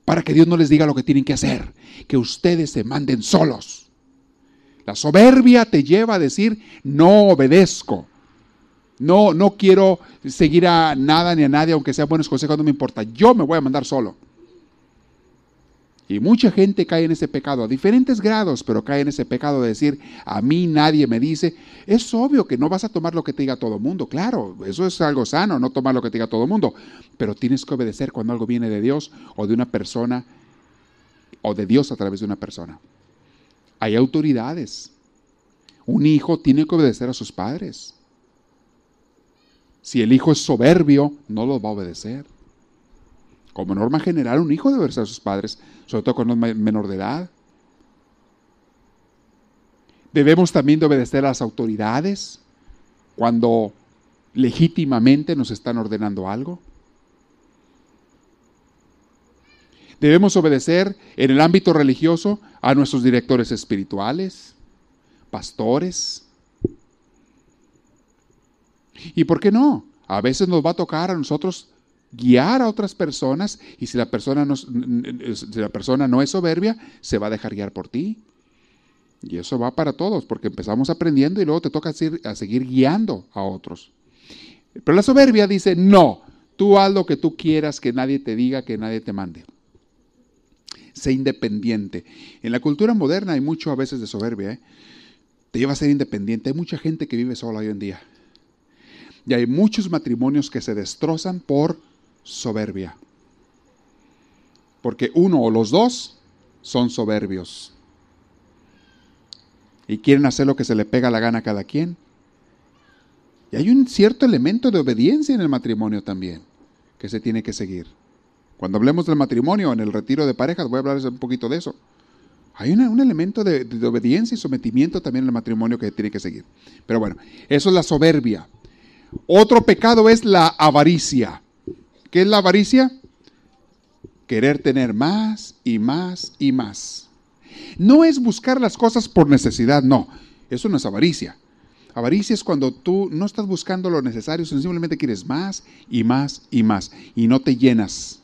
para que Dios no les diga lo que tienen que hacer, que ustedes se manden solos. La soberbia te lleva a decir, no obedezco. No, no quiero seguir a nada ni a nadie, aunque sea buenos consejos, no me importa. Yo me voy a mandar solo. Y mucha gente cae en ese pecado, a diferentes grados, pero cae en ese pecado de decir, a mí nadie me dice. Es obvio que no vas a tomar lo que te diga todo el mundo, claro, eso es algo sano, no tomar lo que te diga todo el mundo, pero tienes que obedecer cuando algo viene de Dios o de una persona, o de Dios a través de una persona. Hay autoridades. Un hijo tiene que obedecer a sus padres. Si el hijo es soberbio, no los va a obedecer. Como norma general, un hijo debe obedecer a sus padres, sobre todo cuando es menor de edad. Debemos también de obedecer a las autoridades cuando legítimamente nos están ordenando algo. Debemos obedecer en el ámbito religioso a nuestros directores espirituales, pastores. ¿Y por qué no? A veces nos va a tocar a nosotros guiar a otras personas y si la persona no, es soberbia, se va a dejar guiar por ti. Y eso va para todos, porque empezamos aprendiendo y luego te toca seguir guiando a otros. Pero la soberbia dice, no, tú haz lo que tú quieras, que nadie te diga, que nadie te mande. Sé independiente. En la cultura moderna hay mucho a veces de soberbia. ¿eh? Te lleva a ser independiente. Hay mucha gente que vive sola hoy en día. Y hay muchos matrimonios que se destrozan por soberbia. Porque uno o los dos son soberbios. Y quieren hacer lo que se le pega la gana a cada quien. Y hay un cierto elemento de obediencia en el matrimonio también, que se tiene que seguir. Cuando hablemos del matrimonio, en el retiro de parejas, voy a hablar un poquito de eso. Hay un elemento de, de, obediencia y sometimiento también en el matrimonio que tiene que seguir. Pero bueno, eso es la soberbia. Otro pecado es la avaricia. ¿Qué es la avaricia? Querer tener más y más y más. No es buscar las cosas por necesidad, no. Eso no es avaricia. Avaricia es cuando tú no estás buscando lo necesario, sino simplemente quieres más y más y más y no te llenas.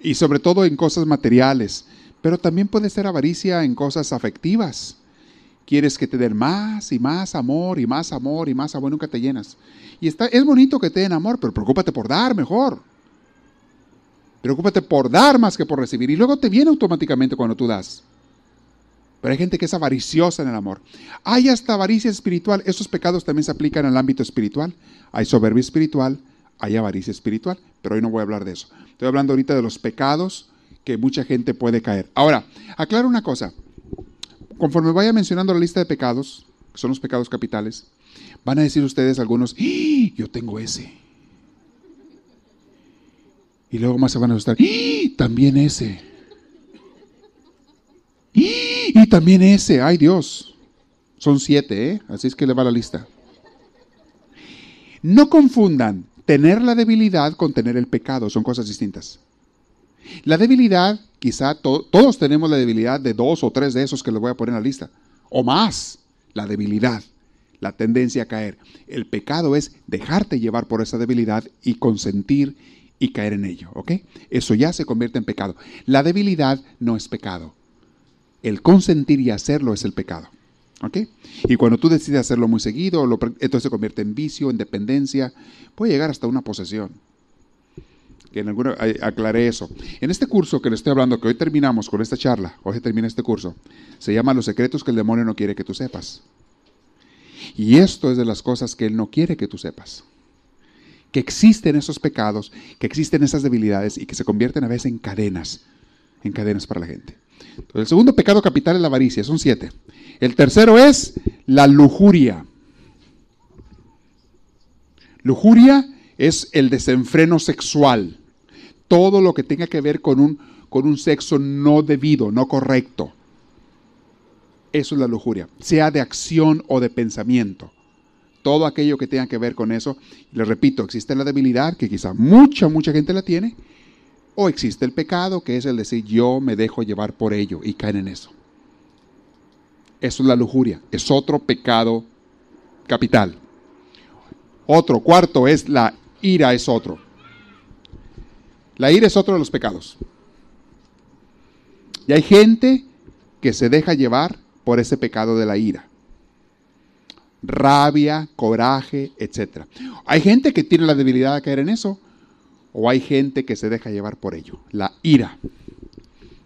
Y sobre todo en cosas materiales, pero también puede ser avaricia en cosas afectivas. Quieres que te den más y más amor y más amor y más amor, nunca te llenas. Y está, es bonito que te den amor, pero preocúpate por dar mejor. Preocúpate por dar más que por recibir. Y luego te viene automáticamente cuando tú das. Pero hay gente que es avariciosa en el amor. Hay hasta avaricia espiritual. Esos pecados también se aplican al ámbito espiritual. Hay soberbia espiritual, hay avaricia espiritual. Pero hoy no voy a hablar de eso. Estoy hablando ahorita de los pecados que mucha gente puede caer. Ahora, aclaro una cosa conforme vaya mencionando la lista de pecados, que son los pecados capitales, van a decir ustedes algunos, ¡Ah! yo tengo ese. Y luego más se van a asustar, ¡Ah! también ese. también ese, ay Dios. Son siete, ¿eh? Así es que le va la lista. No confundan tener la debilidad con tener el pecado, son cosas distintas. La debilidad, quizá todos tenemos la debilidad de dos o tres de esos que les voy a poner en la lista, o más, la debilidad, la tendencia a caer. El pecado es dejarte llevar por esa debilidad y consentir y caer en ello, ¿ok? Eso ya se convierte en pecado. La debilidad no es pecado. El consentir y hacerlo es el pecado. ¿Ok? Y cuando tú decides hacerlo muy seguido, entonces se convierte en vicio, en dependencia, puede llegar hasta una posesión. En alguna, aclaré eso. En este curso que le estoy hablando, que hoy terminamos con esta charla, hoy termina este curso, se llama Los secretos que el demonio no quiere que tú sepas. Y esto es de las cosas que él no quiere que tú sepas. Que existen esos pecados, que existen esas debilidades y que se convierten a veces en cadenas, en cadenas para la gente. el segundo pecado capital es la avaricia, son siete. El tercero es la lujuria. Lujuria es el desenfreno sexual. Todo lo que tenga que ver con un, con un sexo no debido, no correcto. Eso es la lujuria, sea de acción o de pensamiento. Todo aquello que tenga que ver con eso. Le repito, existe la debilidad, que quizá mucha, mucha gente la tiene, o existe el pecado, que es el decir yo me dejo llevar por ello y caen en eso. Eso es la lujuria, es otro pecado capital. Otro, cuarto, es la ira, es otro. La ira es otro de los pecados. Y hay gente que se deja llevar por ese pecado de la ira. Rabia, coraje, etc. Hay gente que tiene la debilidad de caer en eso, o hay gente que se deja llevar por ello, la ira.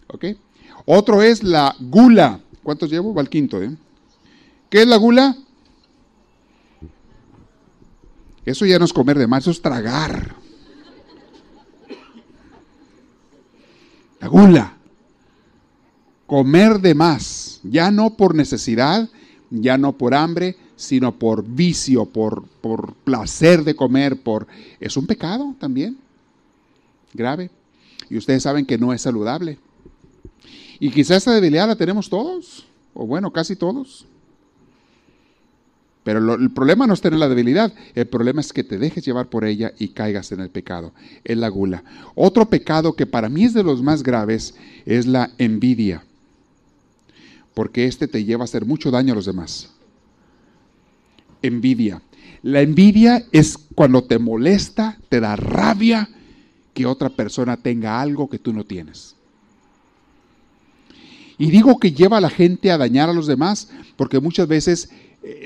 ¿Ok? Otro es la gula. ¿Cuántos llevo? Va al quinto, ¿eh? ¿Qué es la gula? Eso ya no es comer de más, eso es tragar. La gula. Comer de más, ya no por necesidad, ya no por hambre, sino por vicio, por, por placer de comer, por... Es un pecado también, grave. Y ustedes saben que no es saludable. Y quizás esa debilidad la tenemos todos, o bueno, casi todos. Pero el problema no es tener la debilidad, el problema es que te dejes llevar por ella y caigas en el pecado, es la gula. Otro pecado que para mí es de los más graves es la envidia, porque este te lleva a hacer mucho daño a los demás. Envidia. La envidia es cuando te molesta, te da rabia que otra persona tenga algo que tú no tienes. Y digo que lleva a la gente a dañar a los demás porque muchas veces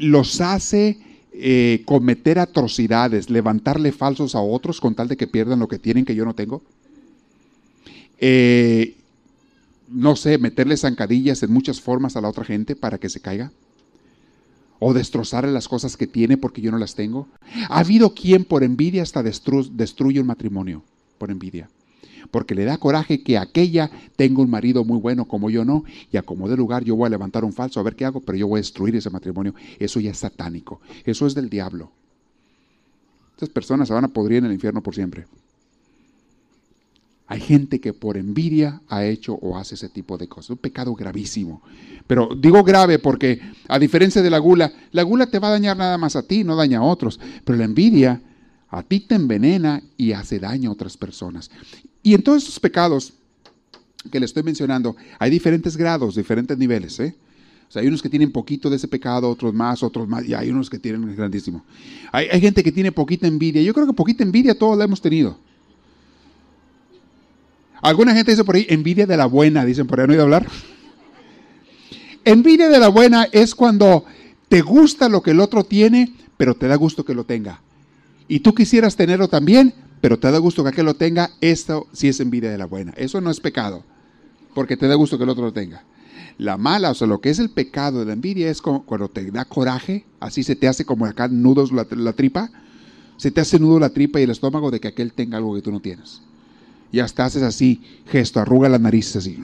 los hace eh, cometer atrocidades, levantarle falsos a otros con tal de que pierdan lo que tienen que yo no tengo. Eh, no sé, meterle zancadillas en muchas formas a la otra gente para que se caiga. O destrozarle las cosas que tiene porque yo no las tengo. Ha habido quien por envidia hasta destruye un matrimonio, por envidia porque le da coraje que aquella tenga un marido muy bueno como yo no, y a como de lugar yo voy a levantar un falso, a ver qué hago, pero yo voy a destruir ese matrimonio. Eso ya es satánico, eso es del diablo. Estas personas se van a podrir en el infierno por siempre. Hay gente que por envidia ha hecho o hace ese tipo de cosas. Un pecado gravísimo. Pero digo grave porque a diferencia de la gula, la gula te va a dañar nada más a ti, no daña a otros. Pero la envidia a ti te envenena y hace daño a otras personas. Y en todos estos pecados que le estoy mencionando, hay diferentes grados, diferentes niveles. ¿eh? O sea, hay unos que tienen poquito de ese pecado, otros más, otros más, y hay unos que tienen grandísimo. Hay, gente que tiene poquita envidia. Yo creo que poquita envidia todos la hemos tenido. Alguna gente dice por ahí, envidia de la buena, dicen por ahí, ¿no he oído hablar? Envidia de la buena es cuando te gusta lo que el otro tiene, pero te da gusto que lo tenga. Y tú quisieras tenerlo también, pero te da gusto que aquel lo tenga, esto sí es envidia de la buena. Eso no es pecado, porque te da gusto que el otro lo tenga. La mala, o sea, lo que es el pecado de la envidia es como cuando te da coraje, así se te hace como acá nudos la, tripa, se te hace nudo la tripa y el estómago de que aquel tenga algo que tú no tienes. Y hasta haces así, gesto, arruga las narices así,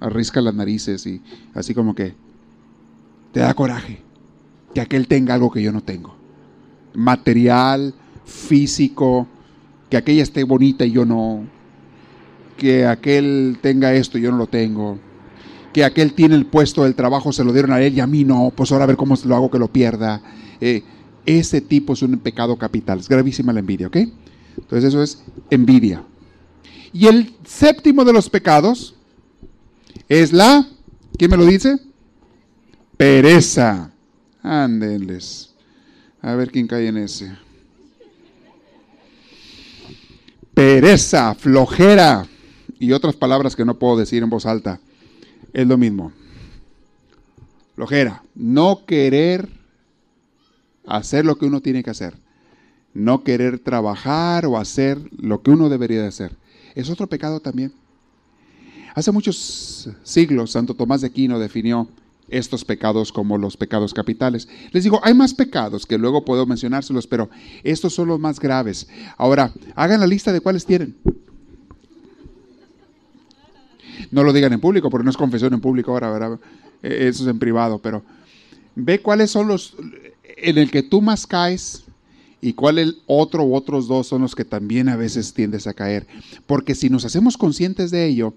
arrisca las narices y así como que te da coraje que aquel tenga algo que yo no tengo. Material, físico, que aquella esté bonita y yo no, que aquel tenga esto y yo no lo tengo. que aquel tiene el puesto del trabajo, se lo dieron a él y a mí no, pues ahora a ver cómo lo hago que lo pierda. Eh, ese tipo es un pecado capital, es gravísima la envidia, ¿ok? Entonces eso es envidia. Y el séptimo de los pecados es la, ¿quién me lo dice? Pereza. Ándenles. A ver quién cae en ese. Pereza, flojera y otras palabras que no puedo decir en voz alta. Es lo mismo. Flojera, no querer hacer lo que uno tiene que hacer. No querer trabajar o hacer lo que uno debería de hacer. Es otro pecado también. Hace muchos siglos, Santo Tomás de Aquino definió estos pecados como los pecados capitales. Les digo, hay más pecados que luego puedo mencionárselos, pero estos son los más graves. Ahora, hagan la lista de cuáles tienen. No lo digan en público, porque no es confesión en público ahora, ¿verdad? E, eso es en privado, pero ve cuáles son los en el que tú más caes y cuál el otro u otros dos son los que también a veces tiendes a caer. Porque si nos hacemos conscientes de ello,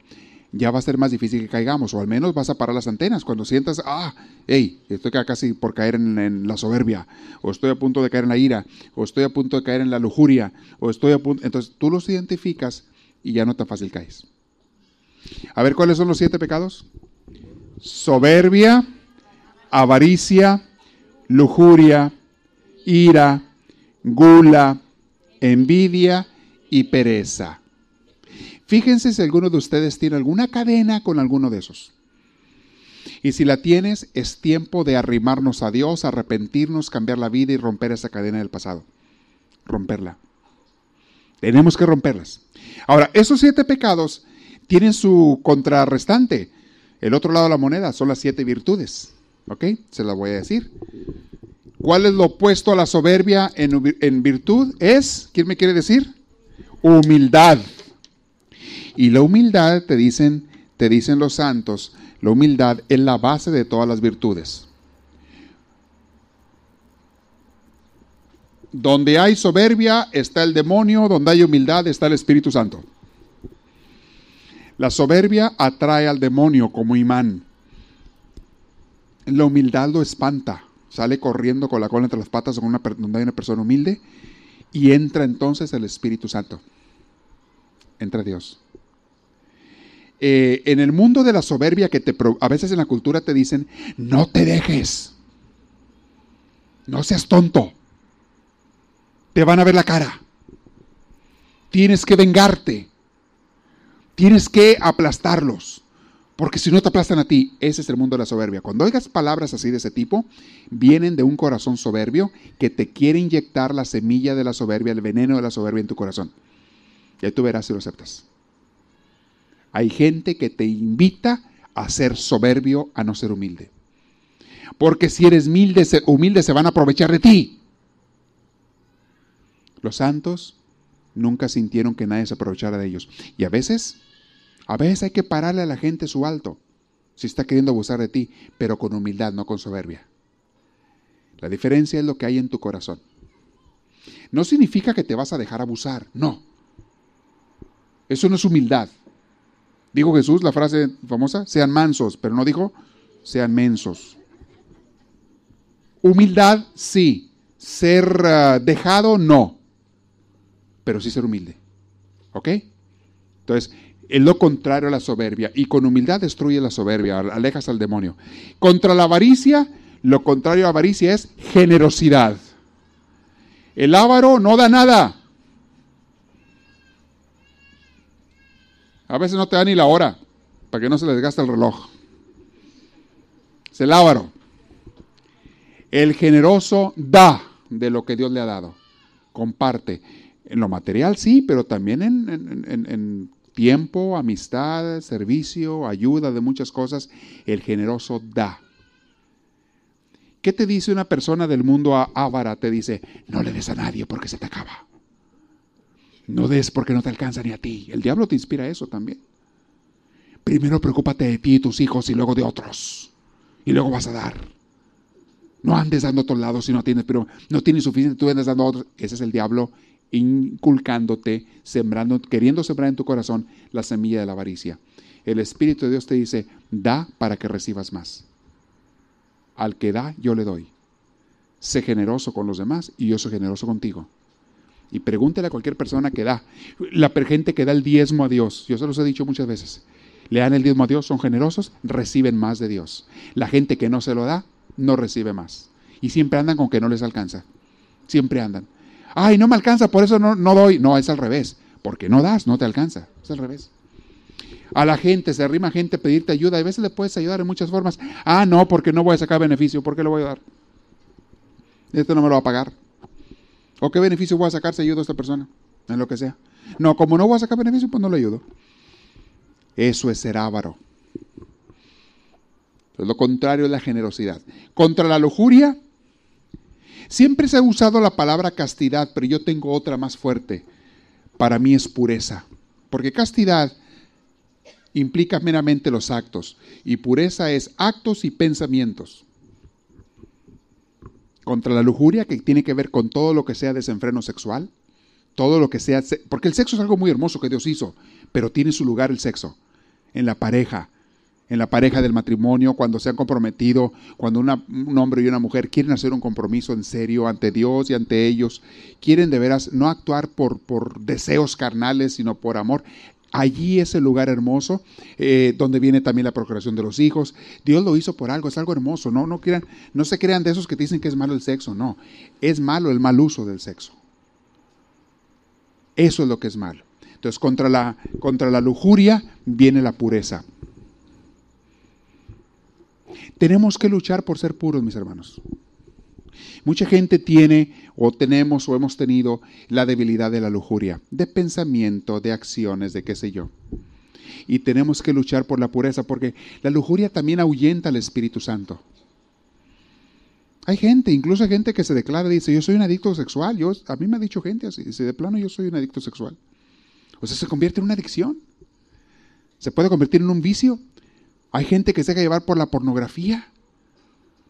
ya va a ser más difícil que caigamos, o al menos vas a parar las antenas cuando sientas, ah, hey, estoy casi por caer en, la soberbia, o estoy a punto de caer en la ira, o estoy a punto de caer en la lujuria, o estoy a punto, entonces tú los identificas y ya no tan fácil caes. A ver, ¿cuáles son los siete pecados? Soberbia, avaricia, lujuria, ira, gula, envidia y pereza. Fíjense si alguno de ustedes tiene alguna cadena con alguno de esos. Y si la tienes, es tiempo de arrimarnos a Dios, arrepentirnos, cambiar la vida y romper esa cadena del pasado. Romperla. Tenemos que romperlas. Ahora, esos siete pecados tienen su contrarrestante. El otro lado de la moneda son las siete virtudes. ¿Ok? Se las voy a decir. ¿Cuál es lo opuesto a la soberbia en, en virtud? Es, ¿quién me quiere decir? Humildad. Y la humildad, te dicen, te dicen los santos, la humildad es la base de todas las virtudes. Donde hay soberbia está el demonio, donde hay humildad está el Espíritu Santo. La soberbia atrae al demonio como imán. La humildad lo espanta, sale corriendo con la cola entre las patas donde hay una persona humilde y entra entonces el Espíritu Santo. Entra Dios. Eh, en el mundo de la soberbia que te, a veces en la cultura te dicen, no te dejes, no seas tonto, te van a ver la cara, tienes que vengarte, tienes que aplastarlos, porque si no te aplastan a ti, ese es el mundo de la soberbia. Cuando oigas palabras así de ese tipo, vienen de un corazón soberbio que te quiere inyectar la semilla de la soberbia, el veneno de la soberbia en tu corazón. Y tú verás si lo aceptas. Hay gente que te invita a ser soberbio, a no ser humilde. Porque si eres humilde, se van a aprovechar de ti. Los santos nunca sintieron que nadie se aprovechara de ellos. Y a veces, a veces hay que pararle a la gente su alto, si está queriendo abusar de ti, pero con humildad, no con soberbia. La diferencia es lo que hay en tu corazón. No significa que te vas a dejar abusar, no. Eso no es humildad. Dijo Jesús la frase famosa, sean mansos, pero no dijo, sean mensos. Humildad, sí. Ser ah, dejado, no. Pero sí ser humilde. ¿Ok? Entonces, es lo contrario a la soberbia. Y con humildad destruye la soberbia, alejas al demonio. Contra la avaricia, lo contrario a avaricia es generosidad. El ávaro no da nada. A veces no te da ni la hora, para que no se les desgaste el reloj. Es el ávaro. El generoso da de lo que Dios le ha dado. Comparte. En lo material sí, pero también en, tiempo, amistad, servicio, ayuda de muchas cosas. El generoso da. ¿Qué te dice una persona del mundo ávara? Te dice, no le des a nadie porque se te acaba. No des porque no te alcanza ni a ti. El diablo te inspira eso también. Primero preocúpate de ti y tus hijos y luego de otros. Y luego vas a dar. No andes dando a otros lados si no tienes, no tienes suficiente, tú andas dando a otros. Ese es el diablo inculcándote, sembrando, queriendo sembrar en tu corazón la semilla de la avaricia. el Espíritu de Dios te dice, da para que recibas más. Al que da, yo le doy. Sé generoso con los demás y yo soy generoso contigo. Y pregúntele a cualquier persona que da. La gente que da el diezmo a Dios, yo se los he dicho muchas veces, le dan el diezmo a Dios, son generosos, reciben más de Dios. La gente que no se lo da, no recibe más. Y siempre andan con que no les alcanza. Siempre andan. Ay, no me alcanza, por eso no, no doy. No, es al revés. Porque no das, no te alcanza. Es al revés. A la gente, se arrima gente a pedirte ayuda. A veces le puedes ayudar en muchas formas. Ah, no, porque no voy a sacar beneficio. ¿Por qué lo voy a dar? Este no me lo va a pagar. ¿O qué beneficio voy a sacar si ayudo a esta persona? En lo que sea. No, como no voy a sacar beneficio, pues no le ayudo. Eso es ser avaro. lo contrario es la generosidad. Contra la lujuria, siempre se ha usado la palabra castidad, pero yo tengo otra más fuerte. Para mí es pureza. Porque castidad implica meramente los actos y pureza es actos y pensamientos contra la lujuria, que tiene que ver con todo lo que sea desenfreno sexual, todo lo que sea, porque el sexo es algo muy hermoso que Dios hizo, pero tiene su lugar el sexo, en la pareja, en la pareja del matrimonio, cuando se han comprometido, cuando un hombre y una mujer quieren hacer un compromiso en serio ante Dios y ante ellos, quieren de veras no actuar por, por deseos carnales, sino por amor. Allí es el lugar hermoso, eh, donde viene también la procreación de los hijos. Dios lo hizo por algo, es algo hermoso. No, no, no se crean de esos que dicen que es malo el sexo, no. Es malo el mal uso del sexo. Eso es lo que es malo. Entonces, contra la, contra la lujuria viene la pureza. Tenemos que luchar por ser puros, mis hermanos. Mucha gente tiene o tenemos o hemos tenido la debilidad de la lujuria, de pensamiento, de acciones, de qué sé yo. Y tenemos que luchar por la pureza porque la lujuria también ahuyenta al Espíritu Santo. Hay gente, incluso hay gente que se declara y dice, yo soy un adicto sexual. Yo, a mí me ha dicho gente así, dice, de plano yo soy un adicto sexual. O sea, se convierte en una adicción. Se puede convertir en un vicio. Hay gente que se deja llevar por la pornografía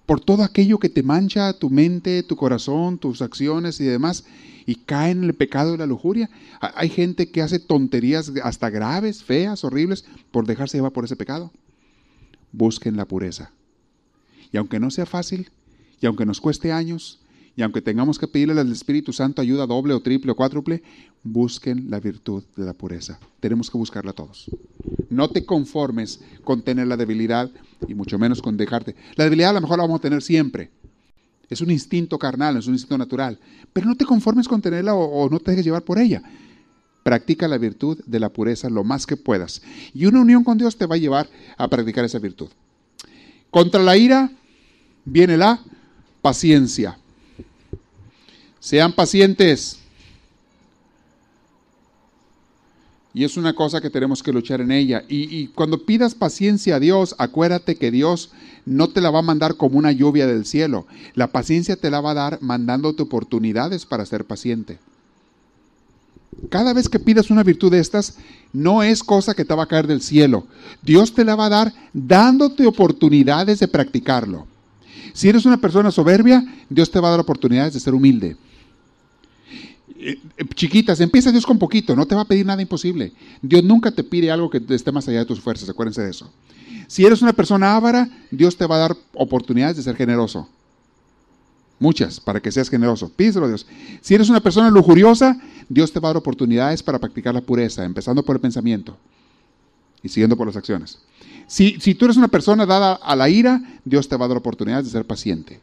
por todo aquello que te mancha tu mente, tu corazón, tus acciones y demás, y cae en el pecado de la lujuria. Hay gente que hace tonterías hasta graves, feas, horribles, por dejarse llevar por ese pecado. Busquen la pureza. Y aunque no sea fácil, y aunque nos cueste años, y aunque tengamos que pedirle al Espíritu Santo ayuda doble o triple o cuádruple, busquen la virtud de la pureza. Tenemos que buscarla todos. No te conformes con tener la debilidad y mucho menos con dejarte. La debilidad a lo mejor la vamos a tener siempre. Es un instinto carnal, es un instinto natural. Pero no te conformes con tenerla o, no te dejes llevar por ella. Practica la virtud de la pureza lo más que puedas. Y una unión con Dios te va a llevar a practicar esa virtud. Contra la ira viene la paciencia. Sean pacientes. Y es una cosa que tenemos que luchar en ella. Y, cuando pidas paciencia a Dios, acuérdate que Dios no te la va a mandar como una lluvia del cielo. La paciencia te la va a dar mandándote oportunidades para ser paciente. Cada vez que pidas una virtud de estas, no es cosa que te va a caer del cielo. Dios te la va a dar dándote oportunidades de practicarlo. Si eres una persona soberbia, Dios te va a dar oportunidades de ser humilde. Eh, eh, chiquitas, empieza Dios con poquito, no te va a pedir nada imposible. Dios nunca te pide algo que esté más allá de tus fuerzas, acuérdense de eso. Si eres una persona ávara, Dios te va a dar oportunidades de ser generoso. Muchas, para que seas generoso. Pídelo a Dios. Si eres una persona lujuriosa, Dios te va a dar oportunidades para practicar la pureza, empezando por el pensamiento y siguiendo por las acciones. Si, si tú eres una persona dada a la ira, Dios te va a dar oportunidades de ser paciente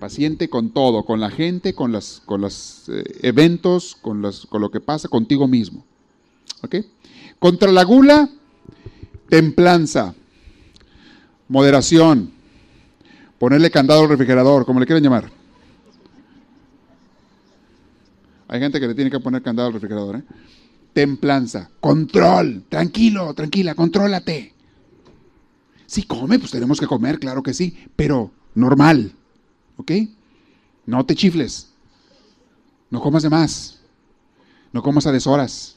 paciente con todo, con la gente, con los con eh, eventos, con, con lo que pasa contigo mismo. ¿Ok? Contra la gula, templanza, moderación, ponerle candado al refrigerador, como le quieran llamar. Hay gente que le tiene que poner candado al refrigerador. ¿eh? Templanza, control, tranquilo, tranquila, contrólate. Si come, pues tenemos que comer, claro que sí, pero normal. ¿Ok? No te chifles. No comas de más. No comas a deshoras.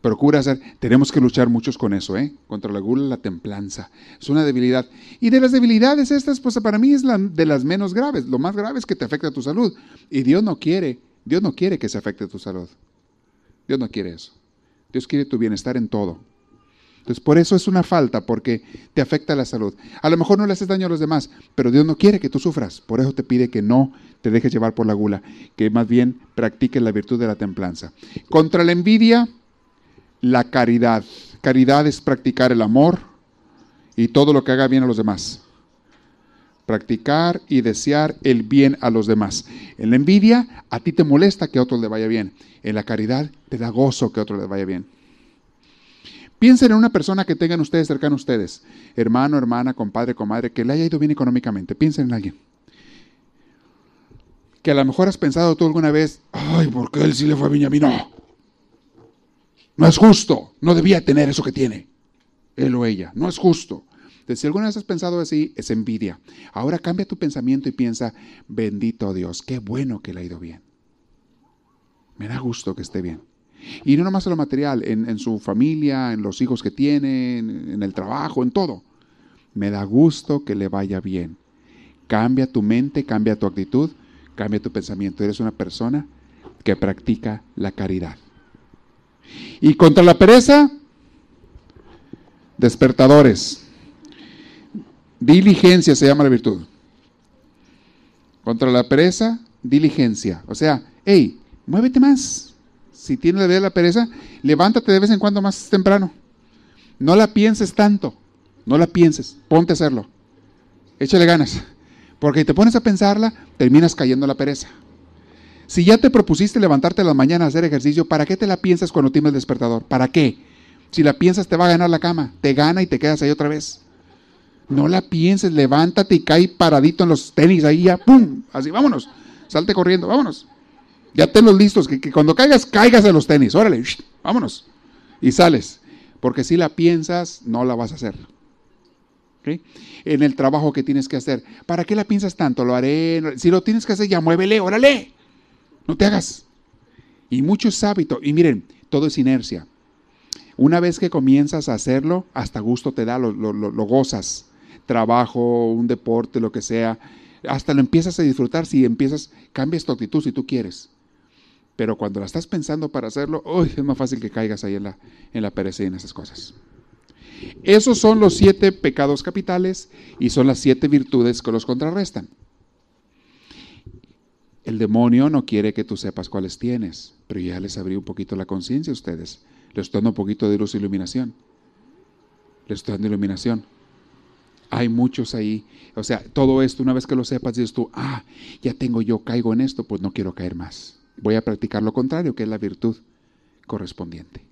Procura hacer. Tenemos que luchar muchos con eso, ¿eh? Contra la gula, la templanza. Es una debilidad. Y de las debilidades estas, pues para mí es la, de las menos graves. Lo más grave es que te afecta tu salud. Y Dios no quiere, Dios no quiere que se afecte tu salud. Dios no quiere eso. Dios quiere tu bienestar en todo. Entonces, por eso es una falta, porque te afecta la salud. A lo mejor no le haces daño a los demás, pero Dios no quiere que tú sufras. Por eso te pide que no te dejes llevar por la gula, que más bien practiques la virtud de la templanza. Contra la envidia, la caridad. Caridad es practicar el amor y todo lo que haga bien a los demás. Practicar y desear el bien a los demás. En la envidia, a ti te molesta que a otro le vaya bien. En la caridad, te da gozo que a otro le vaya bien. Piensen en una persona que tengan ustedes cercano a ustedes, hermano, hermana, compadre, comadre, que le haya ido bien económicamente. Piensen en alguien. Que a lo mejor has pensado tú alguna vez, ay, ¿por qué él sí le fue bien y a mí no? No es justo, no debía tener eso que tiene, él o ella, no es justo. Entonces, si alguna vez has pensado así, es envidia. Ahora cambia tu pensamiento y piensa, bendito Dios, qué bueno que le ha ido bien. Me da gusto que esté bien. Y no nomás en lo material, en, su familia, en los hijos que tiene, en el trabajo, en todo. Me da gusto que le vaya bien. Cambia tu mente, cambia tu actitud, cambia tu pensamiento. Eres una persona que practica la caridad. Y contra la pereza, despertadores. Diligencia se llama la virtud. Contra la pereza, diligencia. O sea, hey, muévete más. Si tienes la de la pereza, levántate de vez en cuando más temprano. No la pienses tanto. No la pienses. Ponte a hacerlo. Échale ganas. Porque si te pones a pensarla, terminas cayendo la pereza. Si ya te propusiste levantarte a la mañana a hacer ejercicio, ¿para qué te la piensas cuando tienes el despertador? ¿Para qué? Si la piensas te va a ganar la cama, te gana y te quedas ahí otra vez. No la pienses, levántate y cae paradito en los tenis ahí ya, ¡pum! Así, vámonos, salte corriendo, vámonos. Ya tenlos listos, que, cuando caigas, caigas en los tenis, órale, vámonos. Y sales, porque si la piensas, no la vas a hacer. En el trabajo que tienes que hacer, ¿para qué la piensas tanto? Lo haré, si lo tienes que hacer, ya muévele, órale. No te hagas. Y mucho es hábito. Y miren, todo es inercia. Una vez que comienzas a hacerlo, hasta gusto te da, lo, gozas. Trabajo, un deporte, lo que sea. Hasta lo empiezas a disfrutar si empiezas, cambias tu actitud si tú quieres. Pero cuando la estás pensando para hacerlo, es más fácil que caigas ahí en la, en la pereza y en esas cosas. Esos son los siete pecados capitales y son las siete virtudes que los contrarrestan. El demonio no quiere que tú sepas cuáles tienes, pero ya les abrí un poquito la conciencia a ustedes. Les estoy dando un poquito de luz e iluminación. Les estoy dando iluminación. Hay muchos ahí. O sea, todo esto, una vez que lo sepas, dices tú, ah, ya tengo yo, caigo en esto, pues no quiero caer más. Voy a practicar lo contrario, que es la virtud correspondiente.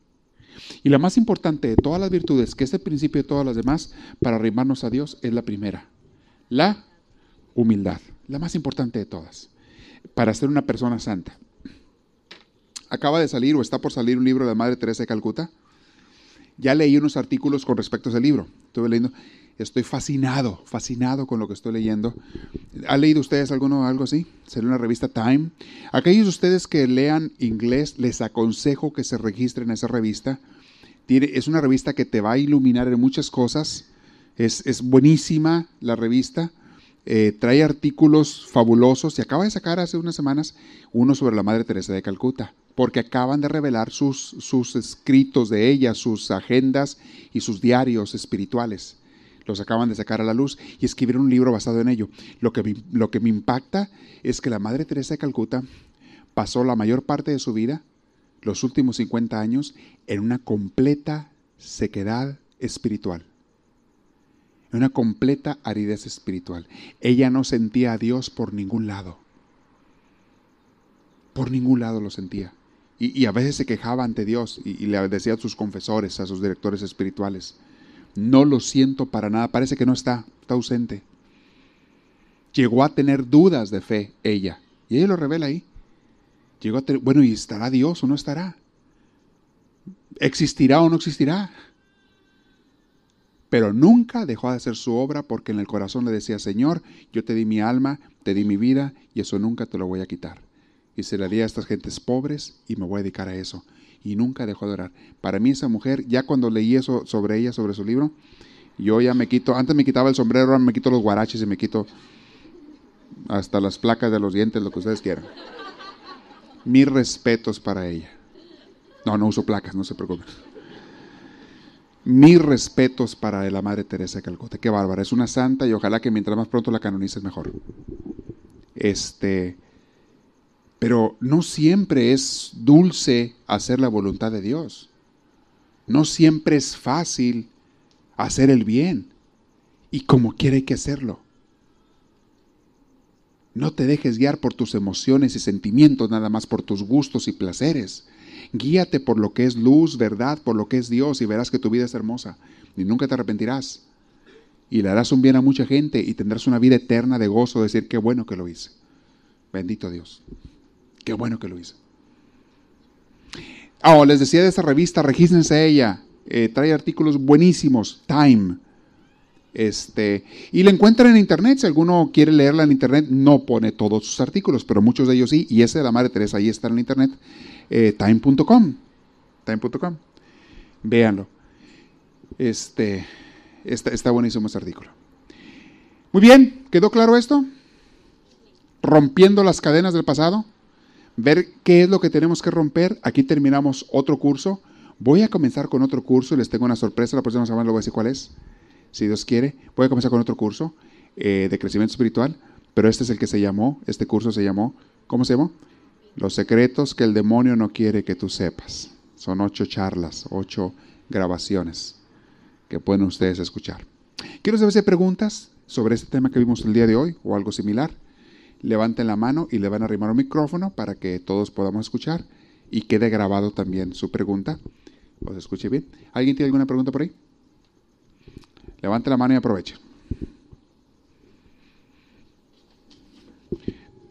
Y la más importante de todas las virtudes, que es el principio de todas las demás, para arrimarnos a Dios, es la primera, la humildad, la más importante de todas para ser una persona santa. Acaba de salir o está por salir un libro de la Madre Teresa de Calcuta. Ya leí unos artículos con respecto a ese libro. Estuve leyendo. Estoy fascinado, fascinado con lo que estoy leyendo. ¿Han leído ustedes alguno algo así? Sería una revista Time. Aquellos de ustedes que lean inglés, les aconsejo que se registren en esa revista. Es una revista que te va a iluminar en muchas cosas. Es, es buenísima la revista. Eh, trae artículos fabulosos y acaba de sacar hace unas semanas uno sobre la Madre Teresa de Calcuta, porque acaban de revelar sus, sus escritos de ella, sus agendas y sus diarios espirituales. Los acaban de sacar a la luz y escribieron un libro basado en ello. Lo que, lo que me impacta es que la Madre Teresa de Calcuta pasó la mayor parte de su vida, los últimos 50 años, en una completa sequedad espiritual una completa aridez espiritual. Ella no sentía a Dios por ningún lado. Por ningún lado lo sentía. Y, a veces se quejaba ante Dios y, le decía a sus confesores, a sus directores espirituales, no lo siento para nada, parece que no está, está ausente. Llegó a tener dudas de fe ella. Y ella lo revela ahí. Llegó a tener, bueno, ¿y estará Dios o no estará? ¿Existirá o no existirá? pero nunca dejó de hacer su obra porque en el corazón le decía, Señor, yo te di mi alma, te di mi vida y eso nunca te lo voy a quitar. Y se la di a estas gentes pobres y me voy a dedicar a eso. Y nunca dejó de orar. Para mí esa mujer, ya cuando leí eso sobre ella, sobre su libro, yo ya me quito, antes me quitaba el sombrero, ahora me quito los guaraches y me quito hasta las placas de los dientes, lo que ustedes quieran. Mis respetos para ella. No, no uso placas, no se preocupen. Mis respetos para la Madre Teresa de Calcuta. Qué bárbara. Es una santa y ojalá que mientras más pronto la canonices mejor. Este, pero no siempre es dulce hacer la voluntad de Dios. No siempre es fácil hacer el bien. Y como quiere hay que hacerlo. No te dejes guiar por tus emociones y sentimientos, nada más por tus gustos y placeres. Guíate por lo que es luz, verdad, por lo que es Dios y verás que tu vida es hermosa y nunca te arrepentirás. Y le harás un bien a mucha gente y tendrás una vida eterna de gozo, de decir qué bueno que lo hice. Bendito Dios. Qué bueno que lo hice. Oh, les decía de esta revista, regístrense a ella. Eh, trae artículos buenísimos. Time. Este, y la encuentran en internet. Si alguno quiere leerla en internet, no pone todos sus artículos, pero muchos de ellos sí. Y ese de la Madre Teresa ahí está en internet. Eh, time.com. Time.com. Véanlo. Este, está, está buenísimo ese artículo. Muy bien, ¿quedó claro esto? Rompiendo las cadenas del pasado. Ver qué es lo que tenemos que romper. Aquí terminamos otro curso. Voy a comenzar con otro curso les tengo una sorpresa. La próxima semana les voy a decir cuál es si Dios quiere. Voy a comenzar con otro curso eh, de crecimiento espiritual, pero este es el que se llamó, este curso se llamó, ¿cómo se llamó? Los secretos que el demonio no quiere que tú sepas. Son ocho charlas, ocho grabaciones que pueden ustedes escuchar. Quiero saber si hay preguntas sobre este tema que vimos el día de hoy o algo similar. Levanten la mano y le van a arrimar un micrófono para que todos podamos escuchar y quede grabado también su pregunta. ¿Os escuche bien? ¿Alguien tiene alguna pregunta por ahí? Levante la mano y aproveche.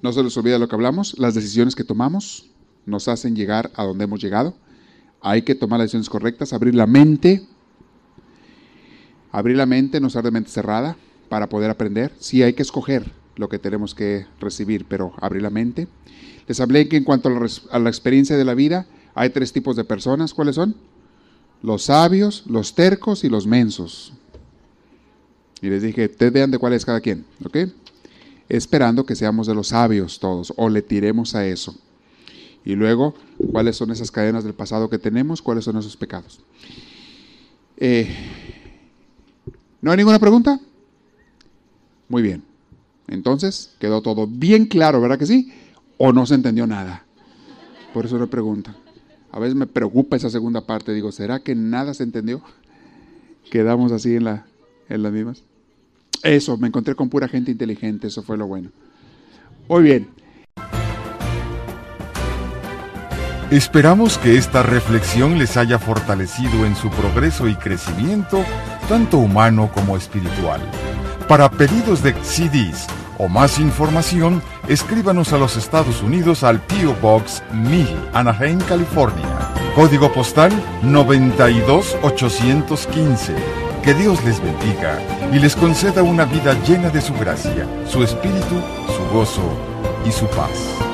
No se les olvide lo que hablamos, las decisiones que tomamos nos hacen llegar a donde hemos llegado. Hay que tomar las decisiones correctas, abrir la mente, abrir la mente, no ser de mente cerrada para poder aprender. Sí, hay que escoger lo que tenemos que recibir, pero abrir la mente. Les hablé que en cuanto a la, experiencia de la vida, hay tres tipos de personas. ¿Cuáles son? Los sabios, los tercos y los mensos. Y les dije, ustedes vean de cuál es cada quien, ¿ok? Esperando que seamos de los sabios todos, o le tiremos a eso. Y luego, ¿cuáles son esas cadenas del pasado que tenemos? ¿Cuáles son esos pecados? Eh, ¿No hay ninguna pregunta? Muy bien. Entonces, quedó todo bien claro, ¿verdad que sí? ¿O no se entendió nada? Por eso le pregunta. A veces me preocupa esa segunda parte. Digo, ¿será que nada se entendió? Quedamos así en, la, en las mismas. Eso, me encontré con pura gente inteligente, eso fue lo bueno. Muy bien. Esperamos que esta reflexión les haya fortalecido en su progreso y crecimiento, tanto humano como espiritual. Para pedidos de CDs o más información, escríbanos a los Estados Unidos al PO Box 1000, Anaheim, California. Código postal 92815. Que Dios les bendiga y les conceda una vida llena de su gracia, su espíritu, su gozo y su paz.